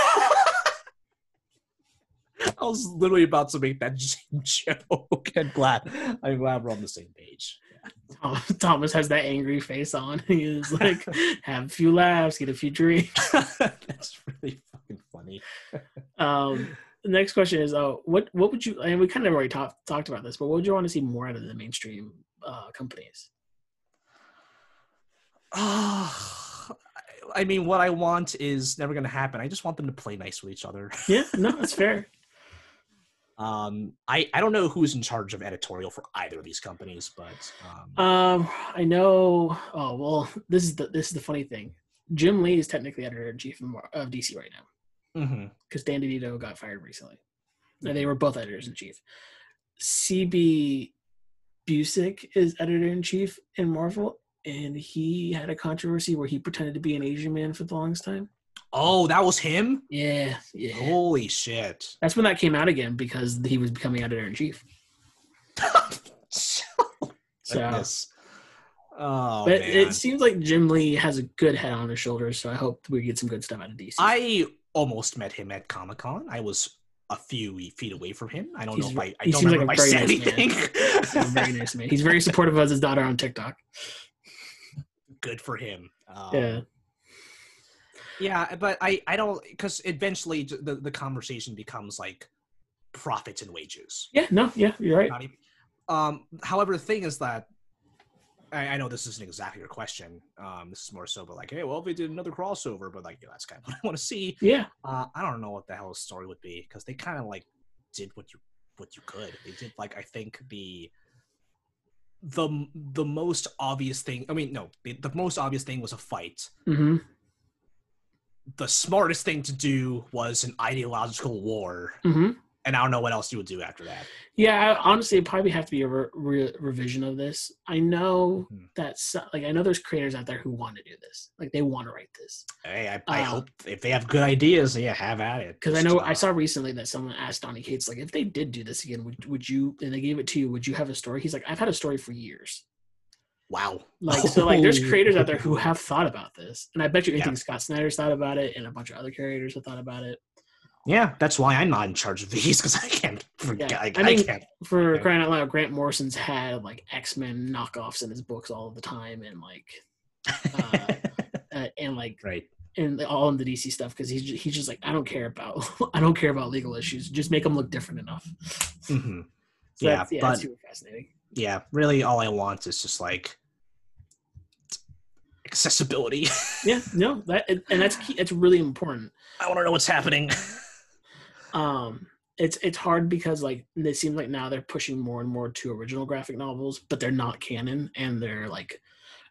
i was literally about to make that same joke i'm glad i'm glad we're on the same page Tom- Thomas has that angry face on. He is like, have a few laughs, get a few drinks. that's really fucking funny Um, the next question is, uh, what what would you? And we kind of already talked talked about this, but what would you want to see more out of the mainstream uh, companies? Ah, I mean, what I want is never going to happen. I just want them to play nice with each other. Yeah, no, that's fair. Um, I I don't know who's in charge of editorial for either of these companies, but um, Um, I know. Oh well, this is the this is the funny thing. Jim Lee is technically editor in chief of DC right now because Dan DiDio got fired recently. And they were both editors in chief. CB Cebulski is editor in chief in Marvel, and he had a controversy where he pretended to be an Asian man for the longest time. Oh, that was him. Yeah, yeah. Holy shit! That's when that came out again because he was becoming editor in chief. So, Goodness. Oh but man. it seems like Jim Lee has a good head on his shoulders. So I hope we get some good stuff out of DC. I almost met him at Comic Con. I was a few feet away from him. I don't He's know if I, I he don't remember like if a I very said nice man. anything. He's very nice man. He's very supportive of his daughter on TikTok. Good for him. Um, Yeah. Yeah, but I I don't because eventually the the conversation becomes like profits and wages. Yeah. No. Yeah. You're right. Even, um, however, the thing is that I, I know this isn't exactly your question. Um, this is more so, but like, hey, well, if we did another crossover, but like, yeah, that's kind of what I want to see. Yeah. Uh, I don't know what the hell the story would be because they kind of like did what you what you could. They did like I think the the the most obvious thing. I mean, no, the, the most obvious thing was a fight. hmm The smartest thing to do was an ideological war, hmm and I don't know what else you would do after that. Yeah. I, honestly, it probably have to be a re- re- revision of this. I know Mhm. that so- like I know there's creators out there who want to do this. Like they want to write this. Hey, I, I Uh, hope if they have good ideas, yeah, have at it. Because I know uh, I saw recently that someone asked Donny Cates like, if they did do this again, would would you? And they gave it to you. Would you have a story? He's like, I've had a story for years. Wow. Like so, like there's creators out there who have thought about this, and I bet you Yeah. anything Scott Snyder's thought about it, and a bunch of other creators have thought about it. Yeah, that's why I'm not in charge of these because I can't forget. Yeah, I, I mean- I can't. For Yeah. crying out loud, Grant Morrison's had like X Men knockoffs in his books all the time, and like, uh, uh, and like, right. and all in the DC stuff because he's ju- he's just like, I don't care about I don't care about legal issues. Just make them look different enough. hmm So Yeah, yeah, but- that's super fascinating. Yeah, really, all I want is just like accessibility. Yeah, no, that and that's key. It's really important. I want to know what's happening. um it's it's hard because like it seems like now they're pushing more and more to original graphic novels but they're not canon and they're like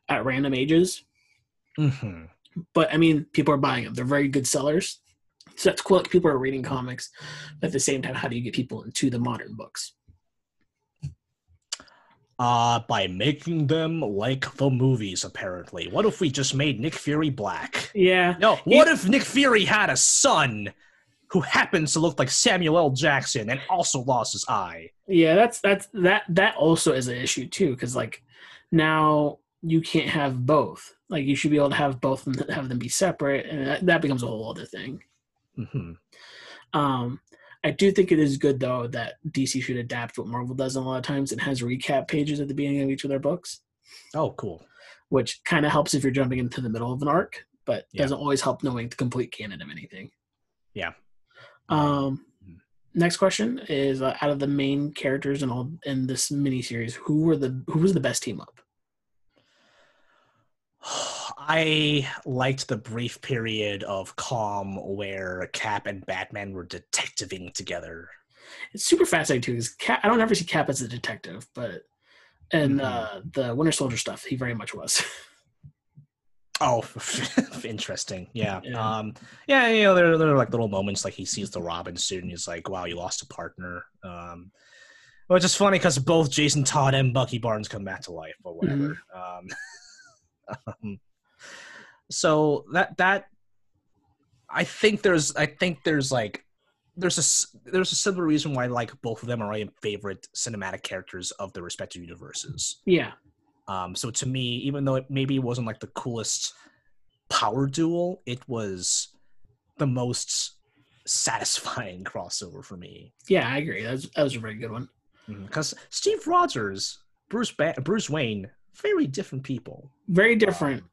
at random ages hmm but i mean people are buying them they're very good sellers so that's cool like people are reading comics but at the same time how do you get people into the modern books Uh, by making them like the movies, apparently. What if we just made Nick Fury black? yeah No, what if Nick Fury had a son who happens to look like Samuel L. Jackson and also lost his eye? yeah that's that's that that also is an issue too because like now you can't have both like you should be able to have both and have them be separate and that, that becomes a whole other thing hmm Um, I do think it is good though that DC should adapt what Marvel does a lot of times. It has recap pages at the beginning of each of their books, Oh, cool. which kind of helps if you're jumping into the middle of an arc, but Yeah. doesn't always help knowing the complete canon of anything. Yeah. Um, Mhm. next question is uh, out of the main characters in all in this miniseries, who were the who was the best team up? I liked the brief period of calm where Cap and Batman were detectiving together. It's super fascinating too. Because Cap, I don't ever see Cap as a detective, but and Mhm. uh, the Winter Soldier stuff, he very much was. Oh, interesting. Yeah. Yeah. Um, yeah, you know, there, there are like little moments like he sees the Robin suit and he's like, wow, you lost a partner. Um, which is funny because both Jason Todd and Bucky Barnes come back to life, but whatever. Um, um, so that, that, I think there's, I think there's like, there's a there's a similar reason why like both of them are my favorite cinematic characters of their respective universes. yeah, Um, so to me, even though it maybe wasn't like the coolest power duel, it was the most satisfying crossover for me. yeah, I agree. That was, that was a very good one. Because Steve Rogers, Bruce ba- Bruce Wayne, very different people. very different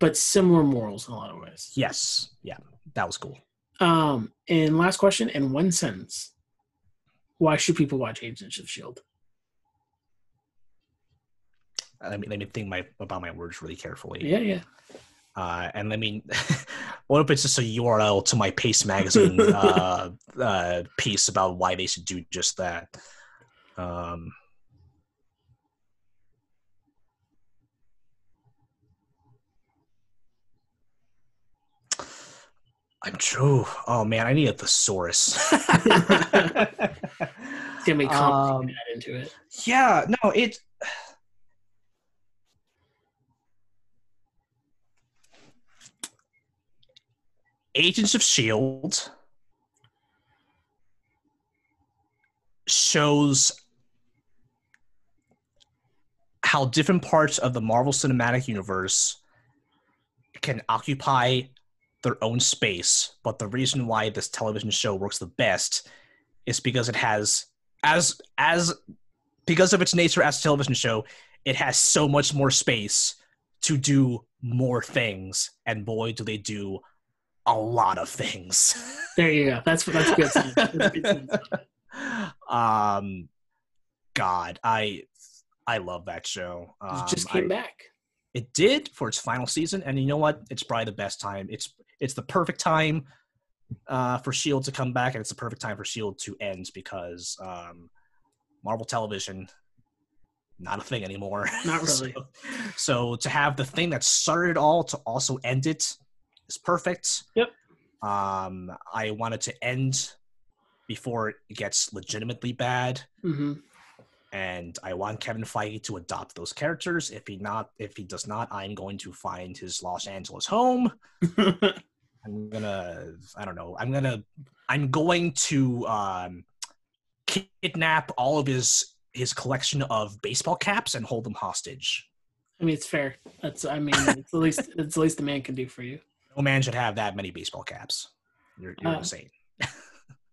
but similar morals in a lot of ways Yes, yeah, that was cool. um and last question in one sentence why should people watch agents of shield Let me let me think my about my words really carefully. yeah yeah Uh, and let me. what if it's just a URL to my Paste Magazine uh, uh, piece about why they should do just that? Um, I'm true. Oh man, I need a thesaurus. it's gonna be Um, complicated add into it yeah, no, it. Agents of Shield shows how different parts of the Marvel Cinematic Universe can occupy their own space, but the reason why this television show works the best is because it has as as because of its nature as a television show, it has so much more space to do more things, and boy, do they do a lot of things. there you go that's that's good. That's good um, God, I I love that show. Um, it just came I- back It did for its final season, and you know what? It's probably the best time. It's it's the perfect time uh, for Shield to come back, and it's the perfect time for Shield to end because um, Marvel Television not a thing anymore. Not really. so, so to have the thing that started it all to also end it is perfect. Yep. Um, I wanted to end before it gets legitimately bad hmm and I want Kevin Feige to adopt those characters. If he not, if he does not, I'm going to find his Los Angeles home. I'm gonna, I don't know, I'm gonna, I'm going to um, kidnap all of his his collection of baseball caps and hold them hostage. I mean, it's fair. That's. I mean, it's the least. It's the least a man can do for you. No man should have that many baseball caps. You're, you're Uh, insane.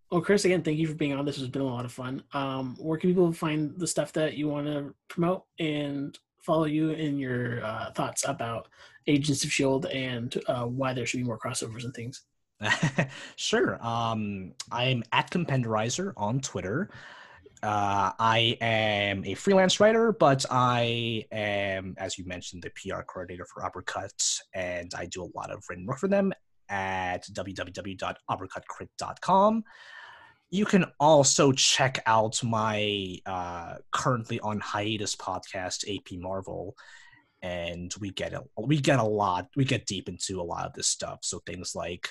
Well, Chris, again, thank you for being on. This has been a lot of fun. Um, where can people find the stuff that you want to promote and follow you in your uh, thoughts about Agents of Shield and uh, why there should be more crossovers and things? sure. Um, I'm at Compenderizer on Twitter. Uh, I am a freelance writer, but I am, as you mentioned, the PR coordinator for Uppercut, and I do a lot of written work for them at www.uppercutcrit.com. You can also check out my uh, currently on hiatus podcast, AP Marvel, and we get a we get a lot we get deep into a lot of this stuff. So things like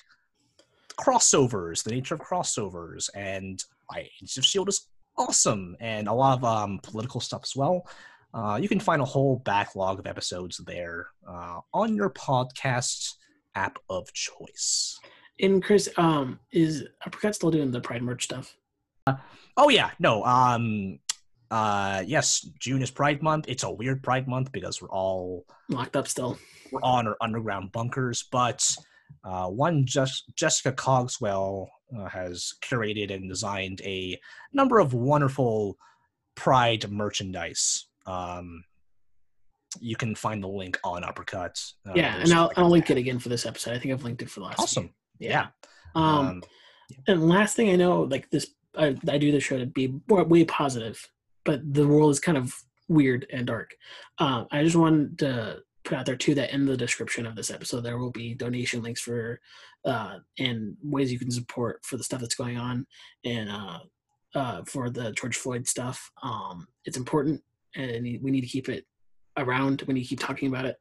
crossovers, the nature of crossovers, and Agents of Shield is awesome, and a lot of um, political stuff as well. Uh, you can find a whole backlog of episodes there uh, on your podcast app of choice. And Chris, um, is Uppercut still doing the Pride merch stuff? Uh, oh yeah, no. Um, uh, yes, June is Pride Month. It's a weird Pride Month because we're all locked up still. We're all in our underground bunkers, but uh, one just Jessica Cogswell uh, has curated and designed a number of wonderful Pride merchandise. Um, you can find the link on Uppercut. Uh, yeah, and I'll, I'll link it again for this episode. I think I've linked it for the last. Awesome. Yeah. Yeah. Um, um, and last thing I know, like this, I, I do the show to be way positive, but the world is kind of weird and dark. Um, I just wanted to put out there too that in the description of this episode there will be donation links for uh, and ways you can support for the stuff that's going on and uh, uh, for the George Floyd stuff. Um, it's important, and we need to keep it around. We need to keep talking about it,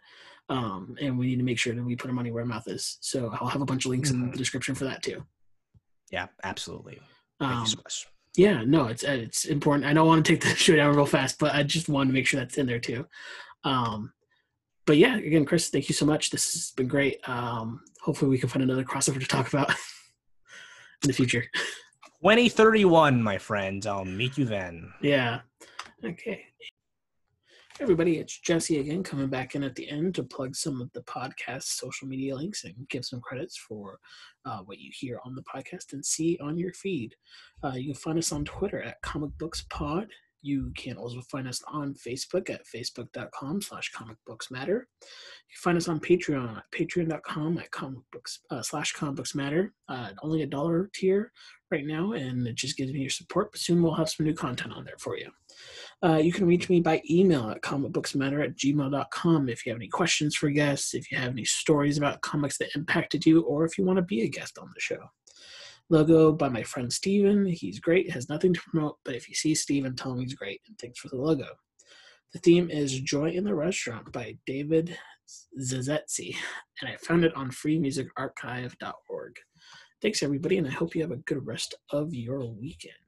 um, and we need to make sure that we put our money where our mouth is. So I'll have a bunch of links mm-hmm. in the description for that too. Yeah, absolutely. Um, so. Yeah, no, it's it's important. I don't want to take the show down real fast, but I just want to make sure that's in there too. Um, but yeah, again, Chris, thank you so much. This has been great. Um, hopefully, we can find another crossover to talk about in the future. 2031, my friend. I'll meet you then. Yeah. Okay. Everybody, it's Jesse again, coming back in at the end to plug some of the podcast social media links and give some credits for uh, what you hear on the podcast and see on your feed. Uh, you can find us on Twitter at Comic Books Pod. You can also find us on Facebook at facebook.com slash comic books matter. You can find us on Patreon at patreon.com at comic books uh, slash comic books matter. Uh, only a dollar tier right now, and it just gives me your support. But soon we'll have some new content on there for you. Uh, you can reach me by email at comicbooksmatter at gmail.com if you have any questions for guests, if you have any stories about comics that impacted you, or if you want to be a guest on the show. Logo by my friend Steven. He's great, has nothing to promote, but if you see Steven, tell him he's great, and thanks for the logo. The theme is Joy in the Restaurant by David Zazetzi, and I found it on freemusicarchive.org. Thanks, everybody, and I hope you have a good rest of your weekend.